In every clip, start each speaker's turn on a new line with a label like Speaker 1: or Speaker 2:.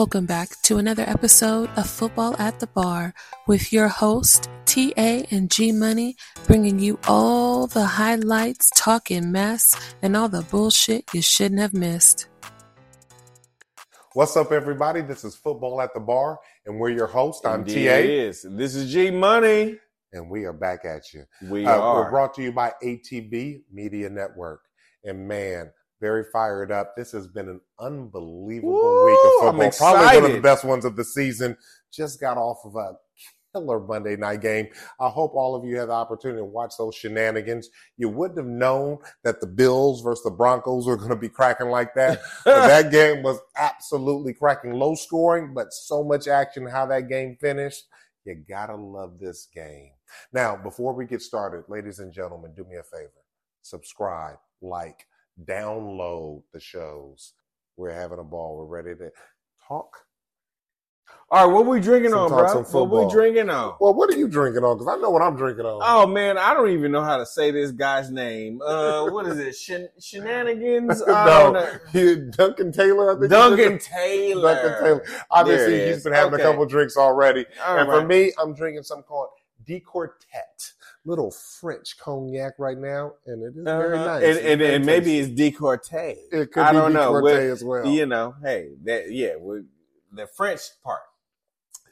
Speaker 1: Welcome back to another episode of Football at the Bar with your host, TA and G Money, bringing you all the highlights, talking mess, and all the bullshit you shouldn't have missed.
Speaker 2: What's up, everybody? This is Football at the Bar, and we're your host. I'm
Speaker 3: Indeed
Speaker 2: TA,
Speaker 3: it is. This is G Money.
Speaker 2: and we are back at you.
Speaker 3: We
Speaker 2: Uh,
Speaker 3: are.
Speaker 2: We're brought to you by ATB Media Network. And man, very fired up. This has been an unbelievable
Speaker 3: Woo!
Speaker 2: week of football.
Speaker 3: I'm
Speaker 2: football. Probably one of the best ones of the season. Just got off of a killer Monday night game. I hope all of you had the opportunity to watch those shenanigans. You wouldn't have known that the Bills versus the Broncos were going to be cracking like that. That game was absolutely cracking. Low scoring, but so much action. How that game finished, you gotta love this game. Now, before we get started, ladies and gentlemen, do me a favor: subscribe, like, download the shows. We're having a ball. We're ready to talk.
Speaker 3: All right, what we drinking
Speaker 2: Some
Speaker 3: on, bro? What we drinking on?
Speaker 2: Well, what are you drinking on? Because I know what I'm drinking on.
Speaker 3: Oh man, I don't even know how to say this guy's name. Uh, what is it? Shen- shenanigans?
Speaker 2: No, you, Duncan Taylor. I think
Speaker 3: Duncan Taylor.
Speaker 2: Duncan Taylor. Obviously, he's been having
Speaker 3: Okay.
Speaker 2: a couple drinks already.
Speaker 3: All
Speaker 2: and for me, I'm drinking something called Decortet, little French cognac right now, and it is very
Speaker 3: Uh-huh.
Speaker 2: nice.
Speaker 3: And, and,
Speaker 2: very
Speaker 3: and maybe it's decorte.
Speaker 2: it could
Speaker 3: I
Speaker 2: be
Speaker 3: don't know.
Speaker 2: As well.
Speaker 3: You know, hey, that yeah, the French part.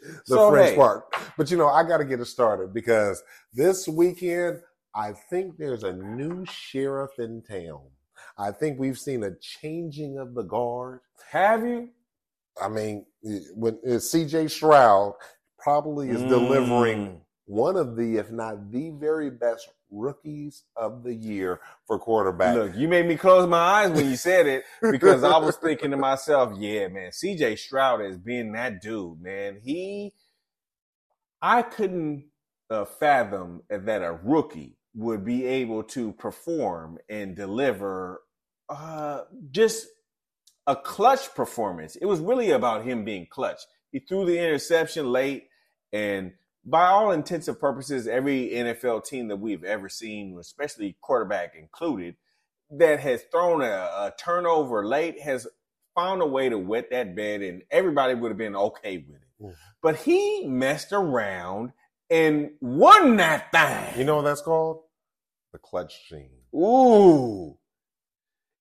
Speaker 2: the
Speaker 3: So,
Speaker 2: French
Speaker 3: hey,
Speaker 2: part. But you know, I got to get it started because this weekend, I think there's a new sheriff in town. I think we've seen a changing of the guard.
Speaker 3: Have you?
Speaker 2: I mean, when uh, CJ Stroud probably is delivering
Speaker 3: Mm.
Speaker 2: One of the, if not the very best rookies of the year for quarterback.
Speaker 3: Look, you made me close my eyes when you said it because I was thinking to myself, yeah, man, CJ Stroud is being that dude, man. He, I couldn't uh, fathom that a rookie would be able to perform and deliver uh, just a clutch performance. It was really about him being clutch. He threw the interception late, and by all intents and purposes, every NFL team that we've ever seen, especially quarterback included, that has thrown a, a turnover late has found a way to wet that bed, and everybody would have been okay with it.
Speaker 2: Mhm.
Speaker 3: But he messed around and won that thing.
Speaker 2: You know what that's called? The clutch gene.
Speaker 3: Ooh.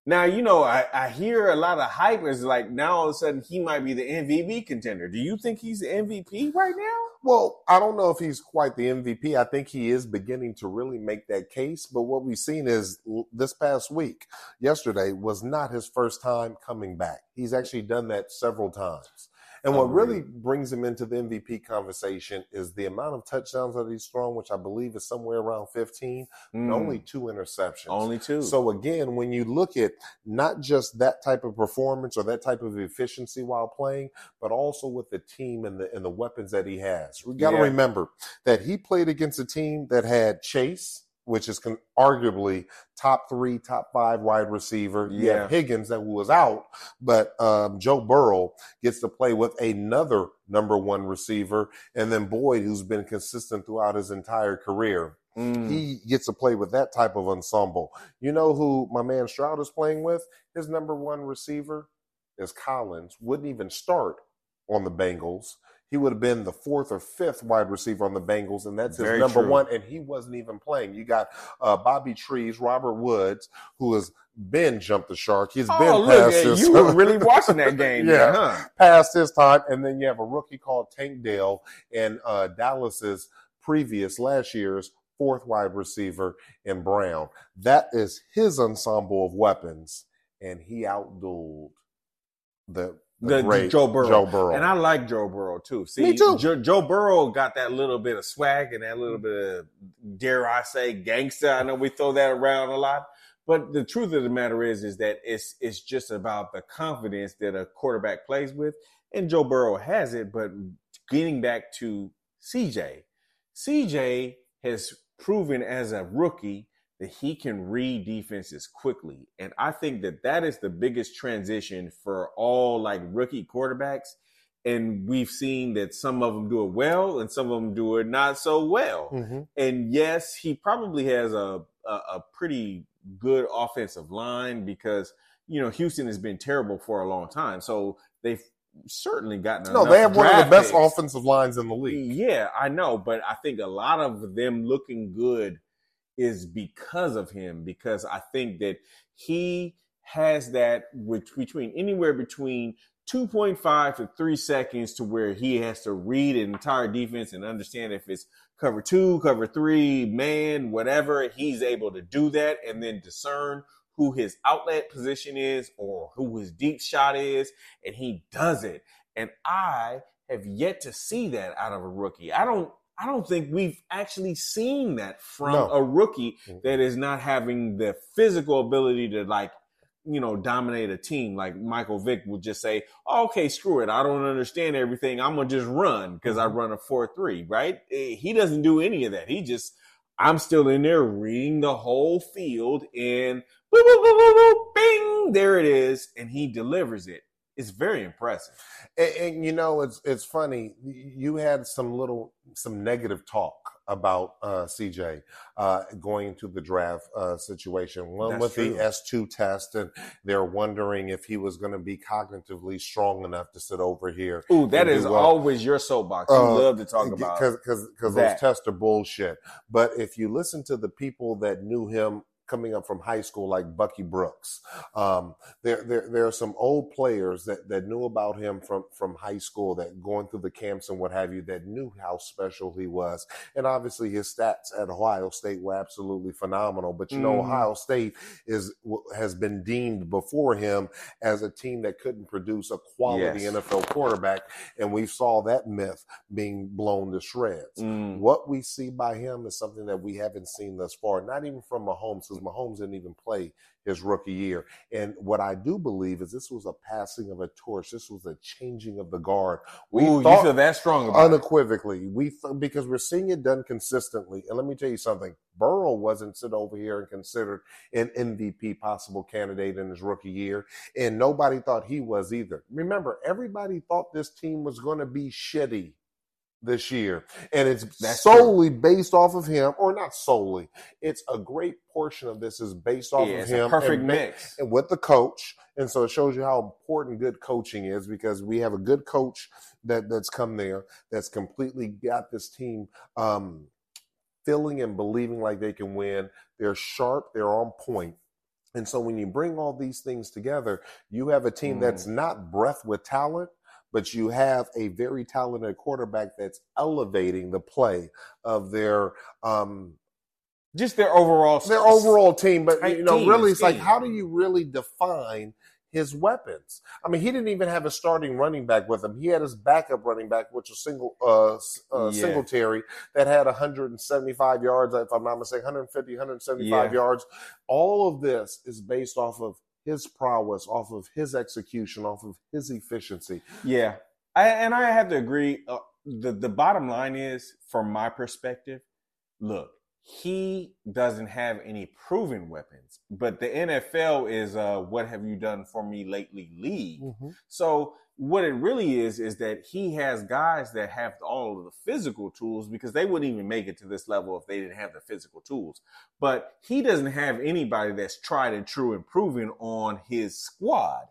Speaker 3: Now, you know, I, I hear a lot of hype is like now all of a sudden he might be the MVP contender. Do you think he's the MVP right now?
Speaker 2: Well, I don't know if he's quite the MVP. I think he is beginning to really make that case. But what we've seen is this past week, yesterday, was not his first time coming back. He's actually done that several times. And what really brings him into the MVP conversation is the amount of touchdowns that he's thrown, which I believe is somewhere around 15, and
Speaker 3: Mm,
Speaker 2: only two interceptions.
Speaker 3: only two.
Speaker 2: So again, when you look at not just that type of performance or that type of efficiency while playing, but also with the team and the and the weapons that he has, we got to
Speaker 3: Yeah.
Speaker 2: remember that he played against a team that had Chase, which is con- arguably top three, top five wide receiver. You
Speaker 3: Yeah.
Speaker 2: Higgins that was out, but um, Joe Burrow gets to play with another number one receiver, and then Boyd, who's been consistent throughout his entire career
Speaker 3: Mm.
Speaker 2: he gets to play with that type of ensemble. You know who my man Stroud is playing with? His number one receiver is Collins. Wouldn't even start on the Bengals. He would have been the fourth or fifth wide receiver on the Bengals, and that's his
Speaker 3: Very
Speaker 2: number
Speaker 3: true.
Speaker 2: one. And he wasn't even playing. You got uh, Bobby Trees, Robert Woods, who has been jumped the shark. He's been
Speaker 3: oh, look,
Speaker 2: past his
Speaker 3: you were really watching that game,
Speaker 2: Yeah.
Speaker 3: yeah, huh?
Speaker 2: past his time. And then you have a rookie called Tank Dell and uh, Dallas's previous last year's fourth wide receiver in Brown. That is his ensemble of weapons, and he outdueled the, the,
Speaker 3: The,
Speaker 2: great
Speaker 3: Joe Burrow.
Speaker 2: Joe Burrow.
Speaker 3: And I like Joe Burrow too. See,
Speaker 2: Me too.
Speaker 3: Jo- Joe Burrow got that little bit of swag and that little bit of, dare I say, gangster. I know we throw that around a lot, but the truth of the matter is, is that it's it's just about the confidence that a quarterback plays with, and Joe Burrow has it. But getting back to CJ, CJ has proven as a rookie that he can read defenses quickly. And I think that that is the biggest transition for all like rookie quarterbacks. And we've seen that some of them do it well and some of them do it not so well.
Speaker 2: Mhm.
Speaker 3: And yes, he probably has a, a, a pretty good offensive line because, you know, Houston has been terrible for a long time. So they've certainly gotten
Speaker 2: No, they have one of the best
Speaker 3: picks.
Speaker 2: offensive lines in the league.
Speaker 3: Yeah, I know, but I think a lot of them looking good is because of him. Because I think that he has that which between anywhere between 2.5 to 3 seconds to where he has to read an entire defense and understand if it's cover 2, cover 3, man, whatever, he's able to do that and then discern who his outlet position is or who his deep shot is and he does it. And I have yet to see that out of a rookie. I don't I don't think we've actually seen that from
Speaker 2: No.
Speaker 3: a rookie that is not having the physical ability to like you know dominate a team like Michael Vick would just say, oh, "Okay, screw it. I don't understand everything. I'm going to just run because I run a 4-3." Right? Eh, He doesn't do any of that. He just I'm still in there reading the whole field and boop, boop, boop, boop, boop, bing, there it is and he delivers it. It's very impressive.
Speaker 2: And, and you know, it's it's funny. You had some little some negative talk about uh, CJ uh, going into the draft uh, situation. One
Speaker 3: That's
Speaker 2: with
Speaker 3: true.
Speaker 2: the S two test, and they're wondering if he was going to be cognitively strong enough to sit over here.
Speaker 3: Ooh, that is
Speaker 2: well.
Speaker 3: always your soapbox. You
Speaker 2: Uh,
Speaker 3: love to talk about
Speaker 2: because because those tests are bullshit. But if you listen to the people that knew him coming up from high school, like Bucky Brooks, um, there there there are some old players that that knew about him from from high school that going through the camps and what have you that knew how special he was, and obviously his stats at Ohio State were absolutely phenomenal. But you know,
Speaker 3: Mhm.
Speaker 2: Ohio State is has been deemed before him as a team that couldn't produce a quality
Speaker 3: Yes.
Speaker 2: NFL quarterback, and we saw that myth being blown to shreds.
Speaker 3: Mm.
Speaker 2: What we see by him is something that we haven't seen thus far, not even from Mahomes, because Mahomes didn't even play his rookie year. And what I do believe is this was a passing of a torch. This was a changing of the guard. We
Speaker 3: Ooh, you
Speaker 2: thought
Speaker 3: feel that strong about it.
Speaker 2: unequivocally, we th- because we're seeing it done consistently. And let me tell you something: Burrow wasn't sit over here and considered an MVP possible candidate in his rookie year, and nobody thought he was either. Remember, everybody thought this team was going to be shitty this year, and it's
Speaker 3: That's
Speaker 2: solely based off of him, or not solely. It's a great portion of this is based off
Speaker 3: Yeah,
Speaker 2: of him.
Speaker 3: perfect
Speaker 2: and
Speaker 3: mix.
Speaker 2: and with the coach. And so it shows you how important good coaching is because we have a good coach that that's come there that's completely got this team um, feeling and believing like they can win. They're sharp. They're on point. And so when you bring all these things together, you have a team
Speaker 3: Mm.
Speaker 2: that's not breath with talent, but you have a very talented quarterback that's elevating the play of their um,
Speaker 3: Just their overall
Speaker 2: their overall team. But you know,
Speaker 3: team,
Speaker 2: really, it's like how do you really define his weapons? I mean, he didn't even have a starting running back with him. He had his backup running back, which was single uh, uh
Speaker 3: Yeah.
Speaker 2: Singletary, that had 175 yards, if I'm not mistaken, 150, 175
Speaker 3: Yeah.
Speaker 2: yards. All of this is based off of his prowess, off of his execution, off of his efficiency.
Speaker 3: Yeah, I, and I have to agree. Uh, the the bottom line is, from my perspective, look, he doesn't have any proven weapons, but the NFL is uh, what have you done for me lately league. So what it really is is that he has guys that have all of the physical tools because they wouldn't even make it to this level if they didn't have the physical tools. But he doesn't have anybody that's tried and true and proven on his squad.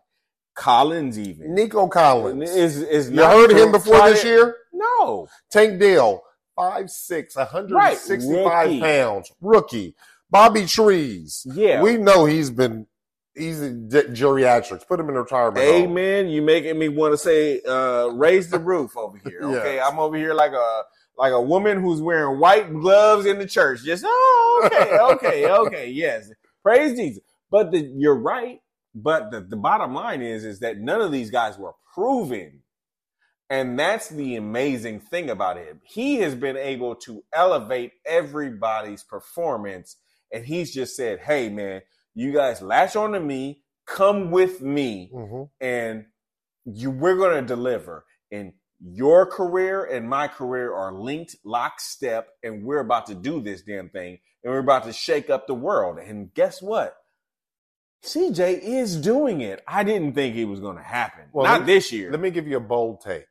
Speaker 3: Collins even
Speaker 2: Nico Collins.
Speaker 3: is is
Speaker 2: you heard of him before this year?
Speaker 3: No,
Speaker 2: Tank Dell, 5'6, 165
Speaker 3: Rookie.
Speaker 2: pounds, rookie. Bobby Trees.
Speaker 3: yeah.
Speaker 2: We know he's been he's in geriatrics. Put him in retirement. home.
Speaker 3: Amen. You making me want to say, uh, raise the roof over here. Okay. I'm over here like a like a woman who's wearing white gloves in the church. Just oh, okay, okay, okay. Yes, praise Jesus. But the, you're right. But the, the bottom line is is that none of these guys were proven. And that's the amazing thing about him. He has been able to elevate everybody's performance. And he's just said, hey, man, you guys latch on to me, come with me,
Speaker 2: Mhm.
Speaker 3: and you we're gonna deliver. And your career and my career are linked lockstep, and we're about to do this damn thing, and we're about to shake up the world. And guess what? CJ is doing it. I didn't think it was gonna happen.
Speaker 2: Well,
Speaker 3: Not
Speaker 2: let-
Speaker 3: this year.
Speaker 2: Let me give you a bold take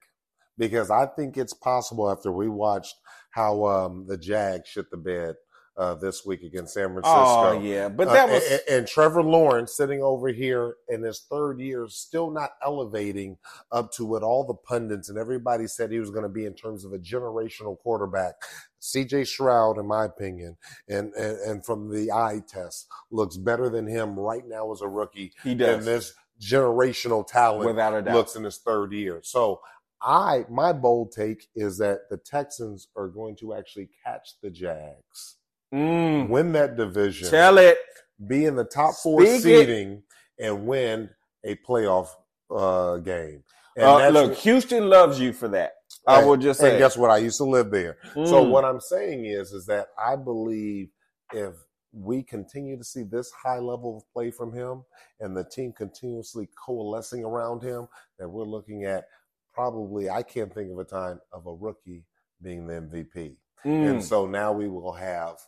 Speaker 2: because I think it's possible after we watched how um, the Jag shit the bed uh, this week against San Francisco.
Speaker 3: Oh yeah, but that
Speaker 2: Uh,
Speaker 3: was
Speaker 2: and, and Trevor Lawrence sitting over here in his third year, still not elevating up to what all the pundits and everybody said he was going to be in terms of a generational quarterback. CJ Stroud, in my opinion, and, and and from the eye test, looks better than him right now as a rookie.
Speaker 3: he
Speaker 2: And
Speaker 3: does
Speaker 2: this generational talent
Speaker 3: without a doubt.
Speaker 2: looks in his third year. So I my bold take is that the Texans are going to actually catch the Jags,
Speaker 3: Mm,
Speaker 2: win that division,
Speaker 3: tell it.
Speaker 2: be in the top four
Speaker 3: Speak it.
Speaker 2: seeding, and win a playoff uh, game. And
Speaker 3: Uh, look, Houston loves you for that. I
Speaker 2: and-
Speaker 3: will just
Speaker 2: And
Speaker 3: say.
Speaker 2: guess what? I used to live there. So
Speaker 3: Mm.
Speaker 2: what I'm saying is, is that I believe if we continue to see this high level of play from him, and the team continuously coalescing around him, that we're looking at probably I can't think of a time of a rookie being the MVP.
Speaker 3: Mm.
Speaker 2: And so now we will have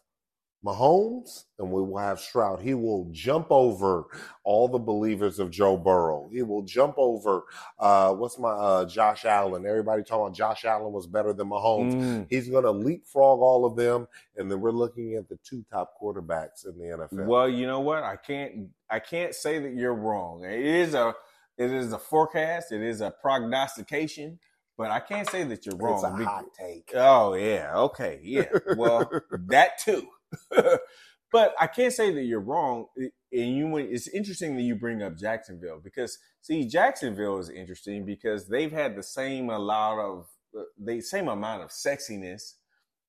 Speaker 2: Mahomes and we will have Stroud. He will jump over all the believers of Joe Burrow. He will jump over uh what's my uh Josh Allen. Everybody talking about Josh Allen was better than Mahomes.
Speaker 3: Mm.
Speaker 2: He's gonna leapfrog all of them, and then we're looking at the two top quarterbacks in the NFL.
Speaker 3: Well, you know what? I can't. I can't say that you're wrong. It is a. It is a forecast. It is a prognostication. But I can't say that you're wrong.
Speaker 2: it's a
Speaker 3: Be-
Speaker 2: hot take.
Speaker 3: Oh yeah. Okay. Yeah. Well, that too. but I can't say that you're wrong. And you, it's interesting that you bring up Jacksonville because see, Jacksonville is interesting because they've had the same a lot of uh, the same amount of sexiness.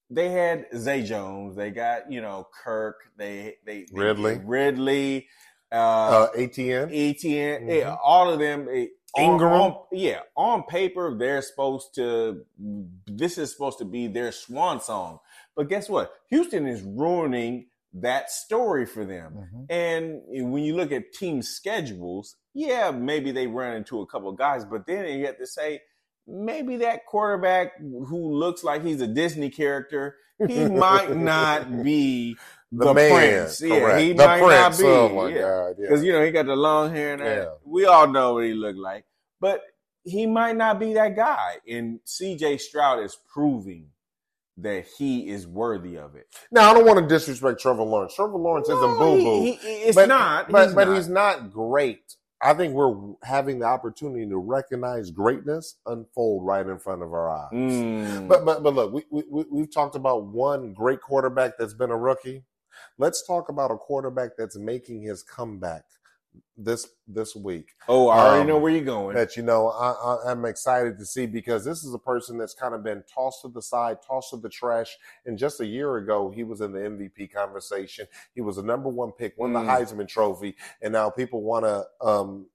Speaker 3: They had Zay Jones. They got you know Kirk. They they, they
Speaker 2: Ridley.
Speaker 3: Ridley. Uh,
Speaker 2: Uh, ATN.
Speaker 3: ETN,
Speaker 2: Mhm.
Speaker 3: yeah, all of them. eh, on-
Speaker 2: Ingram.
Speaker 3: on- yeah, on paper they're supposed to. This is supposed to be their swan song, but guess what? Houston is ruining that story for them.
Speaker 2: Mm-hmm.
Speaker 3: And when you look at team schedules, yeah, maybe they run into a couple of guys, but then you have to say maybe that quarterback who looks like he's a Disney character, he might not be
Speaker 2: The,
Speaker 3: the,
Speaker 2: man,
Speaker 3: prince. Yeah,
Speaker 2: correct.
Speaker 3: he
Speaker 2: the
Speaker 3: might
Speaker 2: prince.
Speaker 3: not be.
Speaker 2: Oh my
Speaker 3: yeah.
Speaker 2: god!
Speaker 3: Because
Speaker 2: Yeah.
Speaker 3: you know he got the long hair and.
Speaker 2: Yeah.
Speaker 3: We all know what he looked like, but he might not be that guy. And C.J. Stroud is proving that he is worthy of it.
Speaker 2: Now I don't want to disrespect Trevor Lawrence. Trevor Lawrence isn't boo boo.
Speaker 3: It's
Speaker 2: but,
Speaker 3: not.
Speaker 2: but
Speaker 3: he's
Speaker 2: but
Speaker 3: not.
Speaker 2: he's not great. I think we're having the opportunity to recognize greatness unfold right in front of our eyes.
Speaker 3: Mm.
Speaker 2: But but but look, we we- we've talked about one great quarterback that's been a rookie. Let's talk about a quarterback that's making his comeback this this week.
Speaker 3: oh, I already
Speaker 2: um,
Speaker 3: know where you're going.
Speaker 2: That you know I, I, I'm excited to see because this is a person that's kind of been tossed to the side, tossed to the trash. And just a year ago, he was in the MVP conversation. He was a number one pick, won the
Speaker 3: Mm.
Speaker 2: Heisman Trophy, and now people want to um,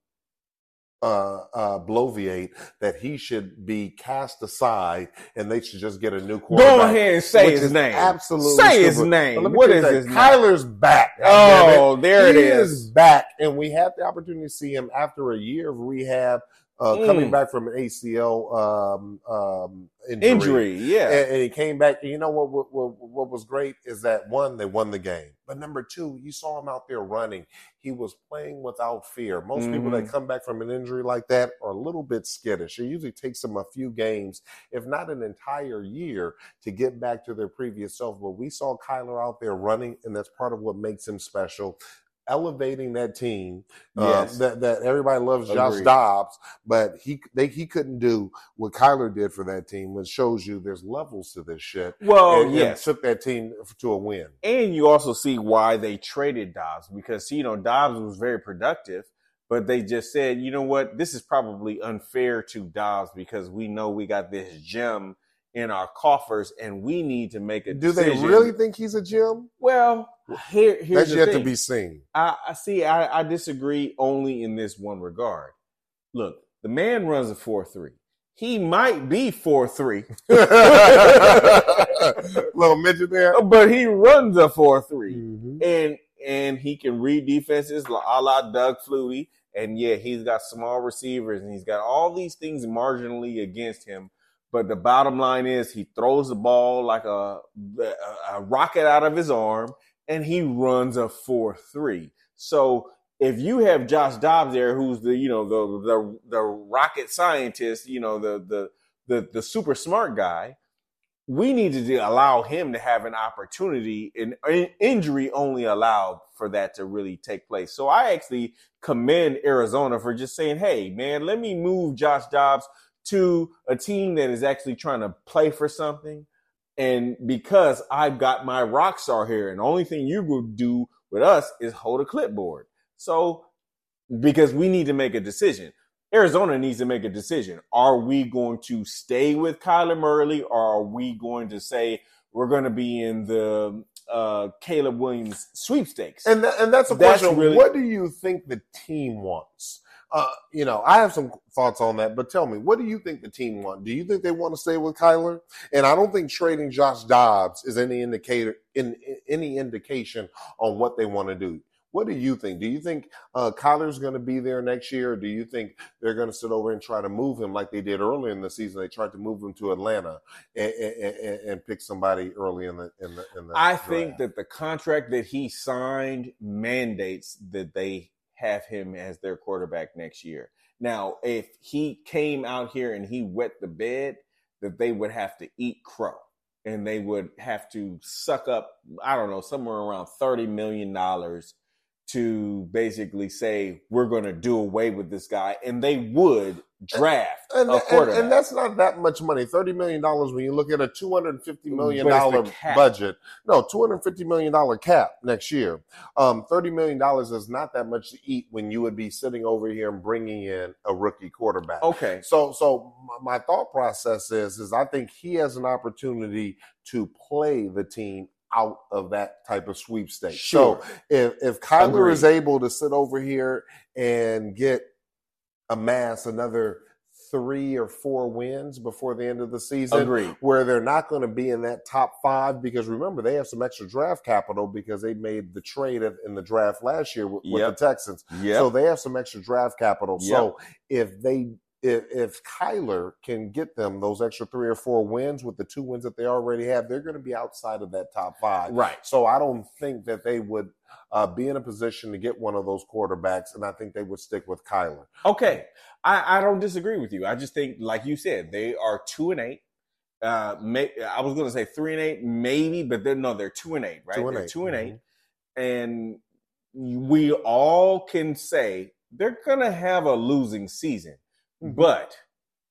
Speaker 2: uh, uh, bloviate that he should be cast aside and they should just get a new quarterback.
Speaker 3: Go ahead and say his name.
Speaker 2: Absolutely,
Speaker 3: Say his name.
Speaker 2: But let me
Speaker 3: What is
Speaker 2: that
Speaker 3: his name?
Speaker 2: Kyler's back.
Speaker 3: Oh, there it
Speaker 2: he
Speaker 3: is.
Speaker 2: back, and we had the opportunity to see him after a year of rehab, uh, coming
Speaker 3: Mm.
Speaker 2: back from an ACL um, um, injury.
Speaker 3: Injury, yeah.
Speaker 2: And, and he came back. And you know what, what? What what was great is that one, they won the game. But number two, you saw him out there running. He was playing without fear. Most people that
Speaker 3: Mhm.
Speaker 2: come back from an injury like that are a little bit skittish. It usually takes them a few games, if not an entire year, to get back to their previous self. But we saw Kyler out there running, and that's part of what makes him special. Elevating that team, uh, that that everybody loves Josh Dobbs, but he they, he couldn't do what Kyler did for that team, which shows you there's levels to this shit.
Speaker 3: well,
Speaker 2: and, and took that team to a win.
Speaker 3: And you also see why they traded Dobbs because you know Dobbs was very productive, but they just said, you know what, this is probably unfair to Dobbs because we know we got this gem in our coffers and we need to make a
Speaker 2: Do they really think he's a gem?
Speaker 3: Well, here, here's
Speaker 2: That's yet
Speaker 3: thing.
Speaker 2: to be seen.
Speaker 3: I, I see. I, I disagree only in this one regard. Look, the man runs a four three. He might be four three,
Speaker 2: Little midget there.
Speaker 3: but he runs a four three.
Speaker 2: Mhm.
Speaker 3: and and he can read defenses a la Doug Flutie. And yeah, he's got small receivers and he's got all these things marginally against him. But the bottom line is he throws the ball like a, a rocket out of his arm and he runs a 4 3. So if you have Josh Dobbs there, who's the, you know, the, the, the rocket scientist, you know, the, the, the, the super smart guy, we need to allow him to have an opportunity and injury only allowed for that to really take place. So I actually commend Arizona for just saying, Hey man, let me move Josh Dobbs to a team that is actually trying to play for something. And because I've got my rock star here and the only thing you will do with us is hold a clipboard. So because we need to make a decision. Arizona needs to make a decision. Are we going to stay with Kyler Murray or are we going to say we're going to be in the uh, Caleb Williams sweepstakes?
Speaker 2: And, th- and that's a
Speaker 3: That's
Speaker 2: question.
Speaker 3: really-
Speaker 2: what do you think the team wants? Uh, you know, I have some thoughts on that, but tell me, what do you think the team want? Do you think they want to stay with Kyler? And I don't think trading Josh Dobbs is any indicator in, in any indication on what they want to do. What do you think? Do you think uh, Kyler's going to be there next year, or do you think they're going to sit over and try to move him like they did earlier in the season? They tried to move him to Atlanta and, and, and, pick somebody early in the in the. In the
Speaker 3: I think that the contract that he signed mandates that they have him as their quarterback next year. Now, if he came out here and he wet the bed, that they would have to eat crow and they would have to suck up, I don't know, somewhere around $30 million to basically say, we're going to do away with this guy. And they would draft
Speaker 2: and,
Speaker 3: a
Speaker 2: and,
Speaker 3: quarterback.
Speaker 2: and that's not that much money. Thirty million dollars when you look at a two hundred and fifty million dollar budget. No, two hundred fifty million dollar cap next year. Um, Thirty million dollars is not that much to eat when you would be sitting over here and bringing in a rookie quarterback.
Speaker 3: okay.
Speaker 2: So, so my- my thought process is, is I think he has an opportunity to play the team out of that type of sweepstakes.
Speaker 3: Sure.
Speaker 2: So, if if Kyler
Speaker 3: Agreed.
Speaker 2: is able to sit over here and get amass another three or four wins before the end of the season,
Speaker 3: Agreed.
Speaker 2: where they're not going to be in that top five because remember they have some extra draft capital because they made the trade in the draft last year with, with the Texans.
Speaker 3: Yeah.
Speaker 2: So they have some extra draft capital.
Speaker 3: Yep.
Speaker 2: So if they if, if Kyler can get them those extra three or four wins with the two wins that they already have, they're going to be outside of that top five.
Speaker 3: right.
Speaker 2: So I don't think that they would uh, be in a position to get one of those quarterbacks, and I think they would stick with Kyler.
Speaker 3: Okay, I, I don't disagree with you. I just think, like you said, they are two and eight. Uh, may, I was going to say three and eight, maybe, but they're no, they're two and eight, right?
Speaker 2: Two and
Speaker 3: they're
Speaker 2: eight.
Speaker 3: two and eight, and we all can say they're going to have a losing season.
Speaker 2: Mhm.
Speaker 3: But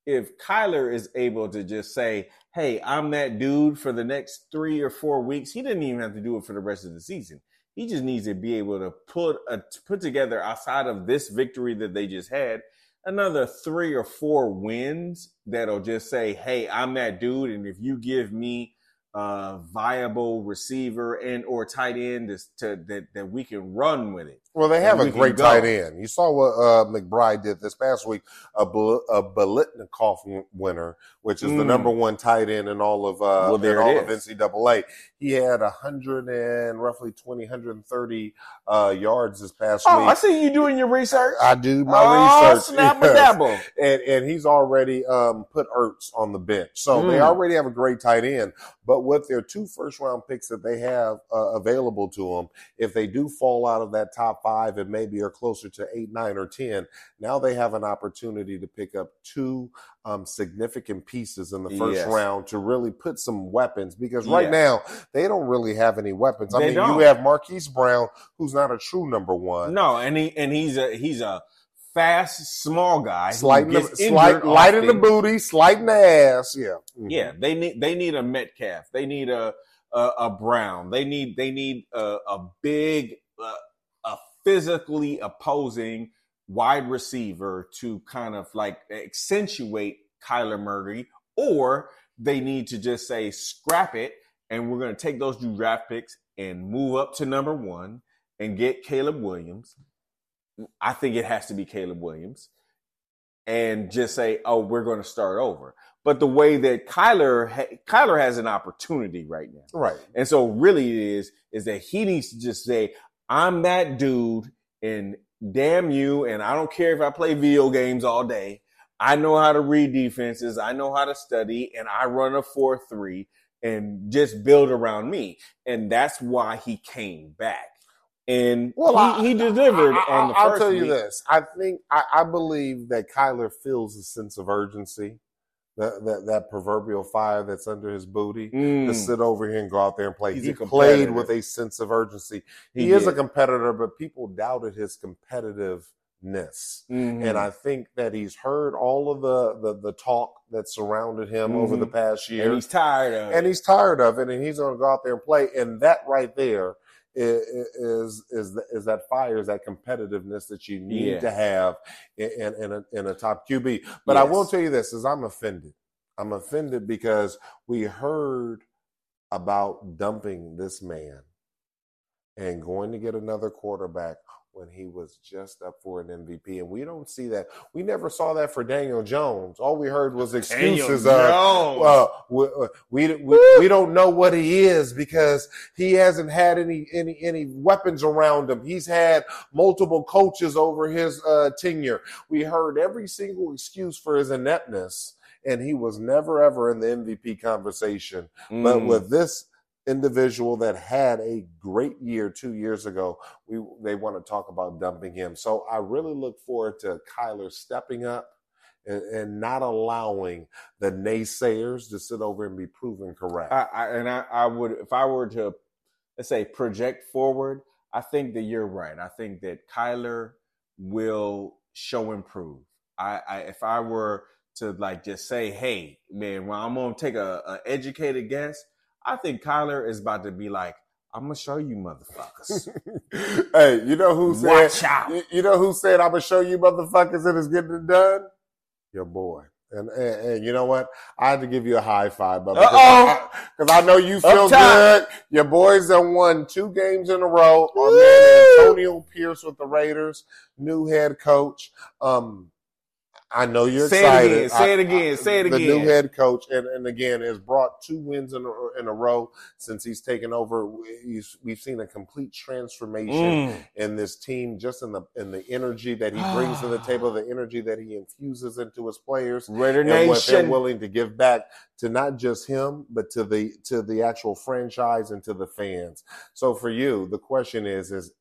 Speaker 3: if Kyler is able to just say, "Hey, I'm that dude for the next three or four weeks," he didn't even have to do it for the rest of the season. He just needs to be able to put a, put together outside of this victory that they just had another three or four wins that'll just say, "Hey, I'm that dude," and if you give me a viable receiver and or tight end to, to that that we can run with it.
Speaker 2: Well, they have a great tight end. You saw what uh, McBride did this past week, a, Bel- a Biletnikoff winner, which is the
Speaker 3: Mm.
Speaker 2: number one tight end in all of uh,
Speaker 3: Well,
Speaker 2: in all of. NCAA. He had a hundred and roughly 20, 130 uh, yards this past week.
Speaker 3: Oh,
Speaker 2: week.
Speaker 3: I see you doing your research.
Speaker 2: I do my
Speaker 3: oh,
Speaker 2: research.
Speaker 3: snap
Speaker 2: yes.
Speaker 3: dabble.
Speaker 2: and and he's already um, put Ertz on the bench. So they
Speaker 3: Mm.
Speaker 2: already have a great tight end. But with their two first round picks that they have uh, available to them, if they do fall out of that top five and maybe are closer to eight, nine, or ten, now they have an opportunity to pick up two um, significant pieces in the first
Speaker 3: Yes.
Speaker 2: round to really put some weapons. Because right
Speaker 3: Yes.
Speaker 2: now they don't really have any weapons. I
Speaker 3: They
Speaker 2: mean,
Speaker 3: don't.
Speaker 2: you have Marquise Brown, who's not a true number one.
Speaker 3: No, and he and he's a he's a fast small guy.
Speaker 2: Slight, the, slight, light in the booty, slight in the ass. Yeah. Mhm.
Speaker 3: Yeah, they need they need a Metcalf. They need a a, a Brown. They need they need a, a big uh, physically opposing wide receiver to kind of like accentuate Kyler Murray, or they need to just say scrap it and we're going to take those two draft picks and move up to number one and get Caleb Williams. I think it has to be Caleb Williams and just say, "Oh, we're going to start over." But the way that Kyler ha- Kyler has an opportunity right now,
Speaker 2: Right.
Speaker 3: and so really it is is that he needs to just say, "I'm that dude," and damn you, and I don't care if I play video games all day. I know how to read defenses. I know how to study, and I run a four three and just build around me. And that's why he came back. And
Speaker 2: Well, I-
Speaker 3: he, he delivered
Speaker 2: I,
Speaker 3: on the I'll
Speaker 2: tell you
Speaker 3: week.
Speaker 2: this. I think I, I believe that Kyler feels a sense of urgency that, that that proverbial fire that's under his booty to
Speaker 3: Mm.
Speaker 2: sit over here and go out there and play.
Speaker 3: He's
Speaker 2: he played with a sense of urgency. He,
Speaker 3: He
Speaker 2: is a competitor, but people doubted his competitiveness.
Speaker 3: Mhm.
Speaker 2: And I think that he's heard all of the the, the talk that surrounded him over the
Speaker 3: Mhm.
Speaker 2: past year,
Speaker 3: and he's tired of
Speaker 2: and
Speaker 3: it.
Speaker 2: he's tired of it, and he's going to go out there and play. And that right there is is is that fire, is that competitiveness that you need
Speaker 3: Yeah.
Speaker 2: to have in in, a, in a top QB. But I will tell you this: is I'm offended. I'm offended because we heard about dumping this man and going to get another quarterback when he was just up for an MVP. And we don't see that. We never saw that for Daniel Jones. All we heard was excuses of,
Speaker 3: Jones.
Speaker 2: well, we, we, we, we don't know what he is because he hasn't had any, any, any weapons around him. He's had multiple coaches over his uh, tenure. We heard every single excuse for his ineptness and he was never ever in the MVP conversation. But
Speaker 3: Mm.
Speaker 2: with this individual that had a great year two years ago, we they want to talk about dumping him. So I really look forward to Kyler stepping up and, and not allowing the naysayers to sit over and be proven correct.
Speaker 3: I, I and I, I would if I were to let's say project forward, I think that you're right. I think that Kyler will show improve. I, I if I were to like just say, hey man, well I'm gonna take a, a educated guess. I think Kyler is about to be like, I'm gonna show you motherfuckers.
Speaker 2: hey, you know who said?
Speaker 3: Watch out.
Speaker 2: You- know who said? "I'm gonna show you motherfuckers and is getting it done." Your boy. And, and, and you know what? I had to give you a high five, but because I, know you feel good. Your boys have won two games in a row. Our man Antonio Pierce with the Raiders, new head coach. Um, I know you're
Speaker 3: Say it
Speaker 2: excited.
Speaker 3: again, say it again,
Speaker 2: I-
Speaker 3: say it again.
Speaker 2: the new head coach, and, and again, has brought two wins in a, in a row since he's taken over. He's, we've seen a complete transformation
Speaker 3: Mm.
Speaker 2: in this team, just in the in the energy that he brings to the table, the energy that he infuses into his players,
Speaker 3: Raider
Speaker 2: and what they're willing to give back to not just him, but to the to the actual franchise and to the fans. So for you, the question is: is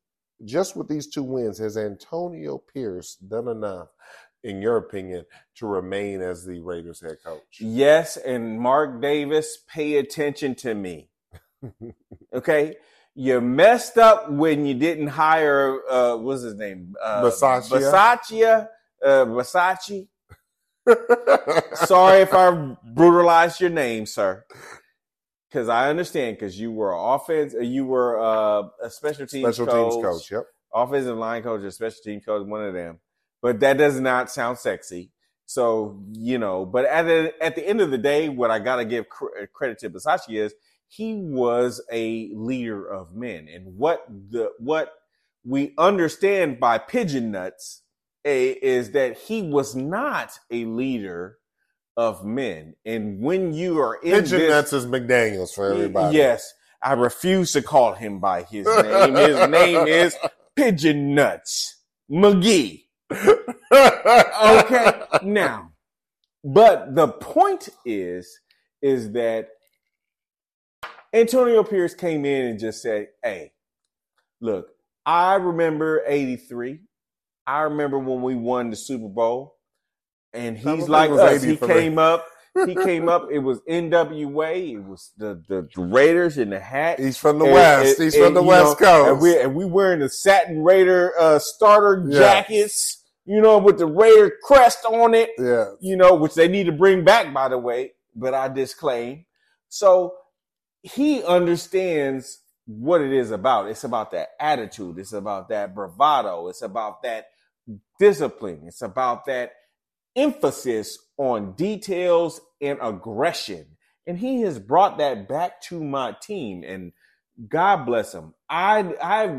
Speaker 2: just with these two wins, has Antonio Pierce done enough, in your opinion, to remain as the Raiders head coach?
Speaker 3: Yes, and Mark Davis, pay attention to me. Okay, you messed up when you didn't hire uh, what's his name? Uh?
Speaker 2: Bisaccia,
Speaker 3: uh. Sorry if I brutalized your name, sir. Because I understand, because you were offense, uh, you were uh, a special teams
Speaker 2: Special
Speaker 3: coach,
Speaker 2: teams coach. Yep.
Speaker 3: offensive line coach or special team coach, one of them. But that does not sound sexy. So, you know, but at the, at the end of the day, what I got to give cr- credit to Basacci is he was a leader of men. And what the, what we understand by pigeon nuts eh, is that he was not a leader of men. And when you are in
Speaker 2: Pigeon
Speaker 3: this,
Speaker 2: nuts is McDaniel's for everybody.
Speaker 3: Yes, I refuse to call him by his name. His name is Pigeon Nuts McGee. Okay, now, but the point is, is that Antonio Pierce came in and just said, "Hey, look, I remember '83. I remember when we won the Super Bowl, and he's like us. He
Speaker 2: for me.
Speaker 3: came up." He came up. It was NWA. It was the the, the Raiders in the hat.
Speaker 2: He's from the
Speaker 3: And-
Speaker 2: West.
Speaker 3: and-
Speaker 2: He's from the West
Speaker 3: know,
Speaker 2: Coast.
Speaker 3: And we and we wearing the satin Raider uh, starter
Speaker 2: Yeah.
Speaker 3: jackets, you know, with the Raider crest on it,
Speaker 2: yeah.
Speaker 3: you know, which they need to bring back, by the way. But I disclaim. So he understands what it is about. It's about that attitude. It's about that bravado. It's about that discipline. It's about that emphasis on details and aggression. And he has brought that back to my team. And God bless him. I, I,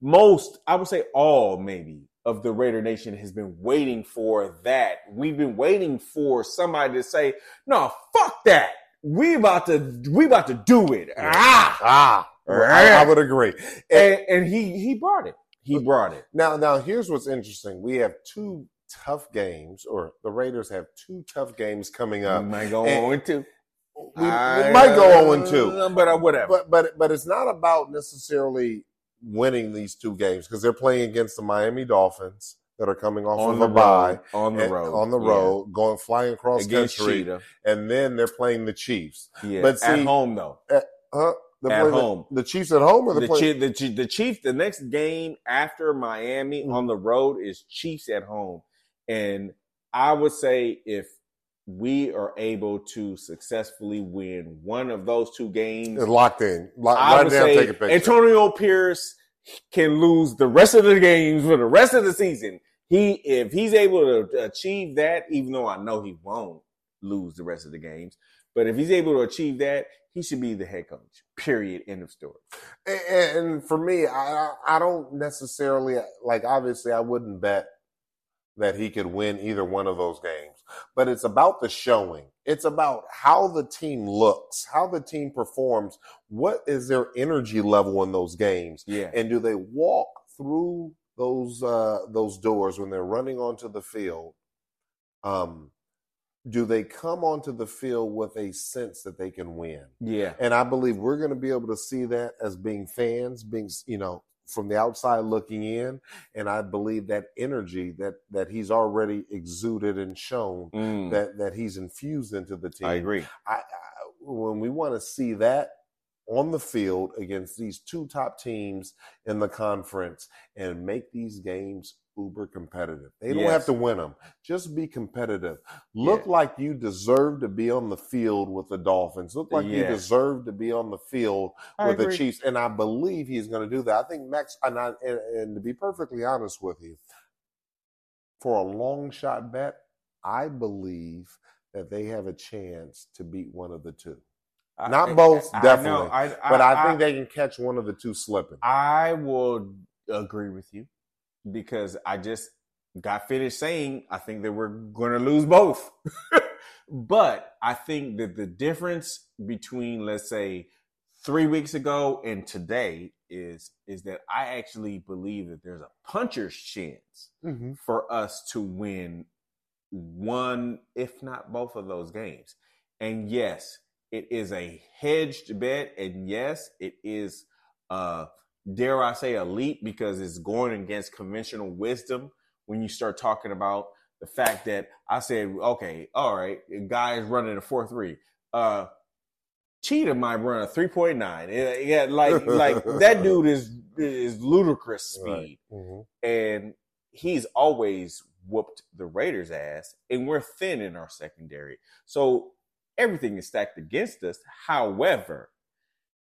Speaker 3: most, I would say all maybe of the Raider Nation has been waiting for that. We've been waiting for somebody to say, no, fuck that. We about to, we about to do it. Ah!
Speaker 2: Ah. I, I would agree.
Speaker 3: And, and he, he brought it. He brought it.
Speaker 2: Now, now here's what's interesting. We have two tough games, or the Raiders have two tough games coming
Speaker 3: We
Speaker 2: up.
Speaker 3: might go
Speaker 2: And-
Speaker 3: on too.
Speaker 2: We, we might go on two,
Speaker 3: but uh, whatever.
Speaker 2: but but but it's not about necessarily winning these two games because they're playing against the Miami Dolphins that are coming off
Speaker 3: on
Speaker 2: of
Speaker 3: the
Speaker 2: a bye
Speaker 3: on the road,
Speaker 2: on the
Speaker 3: Yeah.
Speaker 2: road, going flying across
Speaker 3: against
Speaker 2: country,
Speaker 3: Cheetah.
Speaker 2: and then they're playing the Chiefs.
Speaker 3: Yeah,
Speaker 2: But
Speaker 3: at home though.
Speaker 2: Huh? They're
Speaker 3: At
Speaker 2: playing the-
Speaker 3: home.
Speaker 2: The, Chiefs at home or
Speaker 3: The,
Speaker 2: the play-
Speaker 3: the, the Chiefs, the next game after Miami
Speaker 2: Mhm.
Speaker 3: on the road is Chiefs at home. And I would say if we are able to successfully win one of those two games,
Speaker 2: It's locked in. Lock,
Speaker 3: I would
Speaker 2: down,
Speaker 3: say. Antonio Pierce can lose the rest of the games for the rest of the season. He if he's able to achieve that, even though I know he won't lose the rest of the games, but if he's able to achieve that, he should be the head coach. Period. End of story.
Speaker 2: And, and for me, I I don't necessarily like. Obviously, I wouldn't bet that he could win either one of those games. But it's about the showing. It's about how the team looks, how the team performs. What is their energy level in those games,
Speaker 3: Yeah.
Speaker 2: and do they walk through those uh, those doors when they're running onto the field? Um, do they come onto the field with a sense that they can win?
Speaker 3: Yeah.
Speaker 2: And I believe we're going to be able to see that as being fans, being you know from the outside looking in. And I believe that energy that that he's already exuded and shown
Speaker 3: Mm,
Speaker 2: that that he's infused into the team.
Speaker 3: I agree.
Speaker 2: I, I when we want to see that on the field against these two top teams in the conference and make these games uber competitive. They don't have to win them. Just be competitive. Look
Speaker 3: Yeah.
Speaker 2: like you deserve to be on the field with the Dolphins. Look like you deserve to be on the field
Speaker 3: I
Speaker 2: with the. Chiefs. And I believe he's going to do that. I think Max, and, I, and, and to be perfectly honest with you, for a long shot bet, I believe that they have a chance to beat one of the two.
Speaker 3: I-
Speaker 2: Not
Speaker 3: I-
Speaker 2: both,
Speaker 3: I
Speaker 2: definitely.
Speaker 3: I,
Speaker 2: But I, think they can catch one of the two slipping.
Speaker 3: I will agree with you because I just got finished saying I think that we're going to lose both. but I think that the difference between let's say 3 weeks ago and today is is that I actually believe that there's a puncher's chance
Speaker 2: Mm-hmm.
Speaker 3: for us to win one, if not both of those games. And yes, it is a hedged bet. And yes, it is, uh, dare I say, elite because it's going against conventional wisdom when you start talking about the fact that I said, okay, all right, guy is running a 4 3. Uh, Cheetah might run a 3.9. Yeah, like, like that dude is, is ludicrous speed
Speaker 2: Right. Mhm.
Speaker 3: and he's always whooped the Raiders' ass, and we're thin in our secondary. So everything is stacked against us. However,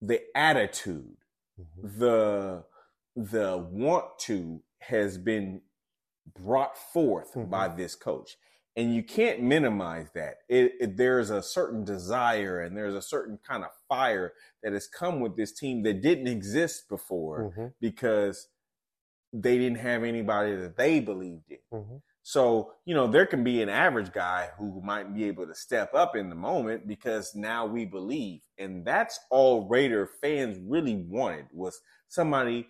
Speaker 3: the attitude,
Speaker 2: Mhm.
Speaker 3: the the want to has been brought forth
Speaker 2: Mhm.
Speaker 3: by this coach. And you can't minimize that. It, it, there's a certain desire and there's a certain kind of fire that has come with this team that didn't exist before
Speaker 2: Mhm.
Speaker 3: because they didn't have anybody that they believed in. So, you know, there can be an average guy who might be able to step up in the moment because now we believe. And that's all Raider fans really wanted was somebody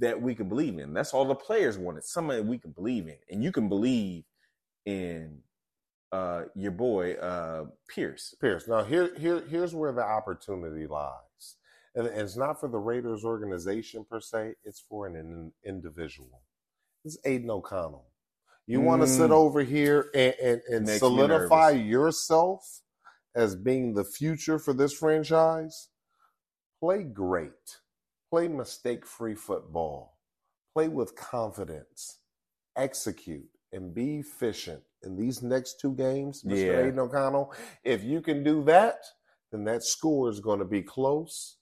Speaker 3: that we could believe in. That's all the players wanted, somebody we can believe in. And you can believe in uh your boy uh Pierce.
Speaker 2: Pierce. Now here, here, here's where the opportunity lies, and it's not for the Raiders organization per se. It's for an in- individual. Is Aiden O'Connell. You want to sit
Speaker 3: Mm.
Speaker 2: over here and, and, and solidify yourself as being the future for this franchise? Play great. Play mistake-free football. Play with confidence. Execute and be efficient in these next two games, Mr.
Speaker 3: Yeah.
Speaker 2: Aiden O'Connell. If you can do that, then that score is going to be close.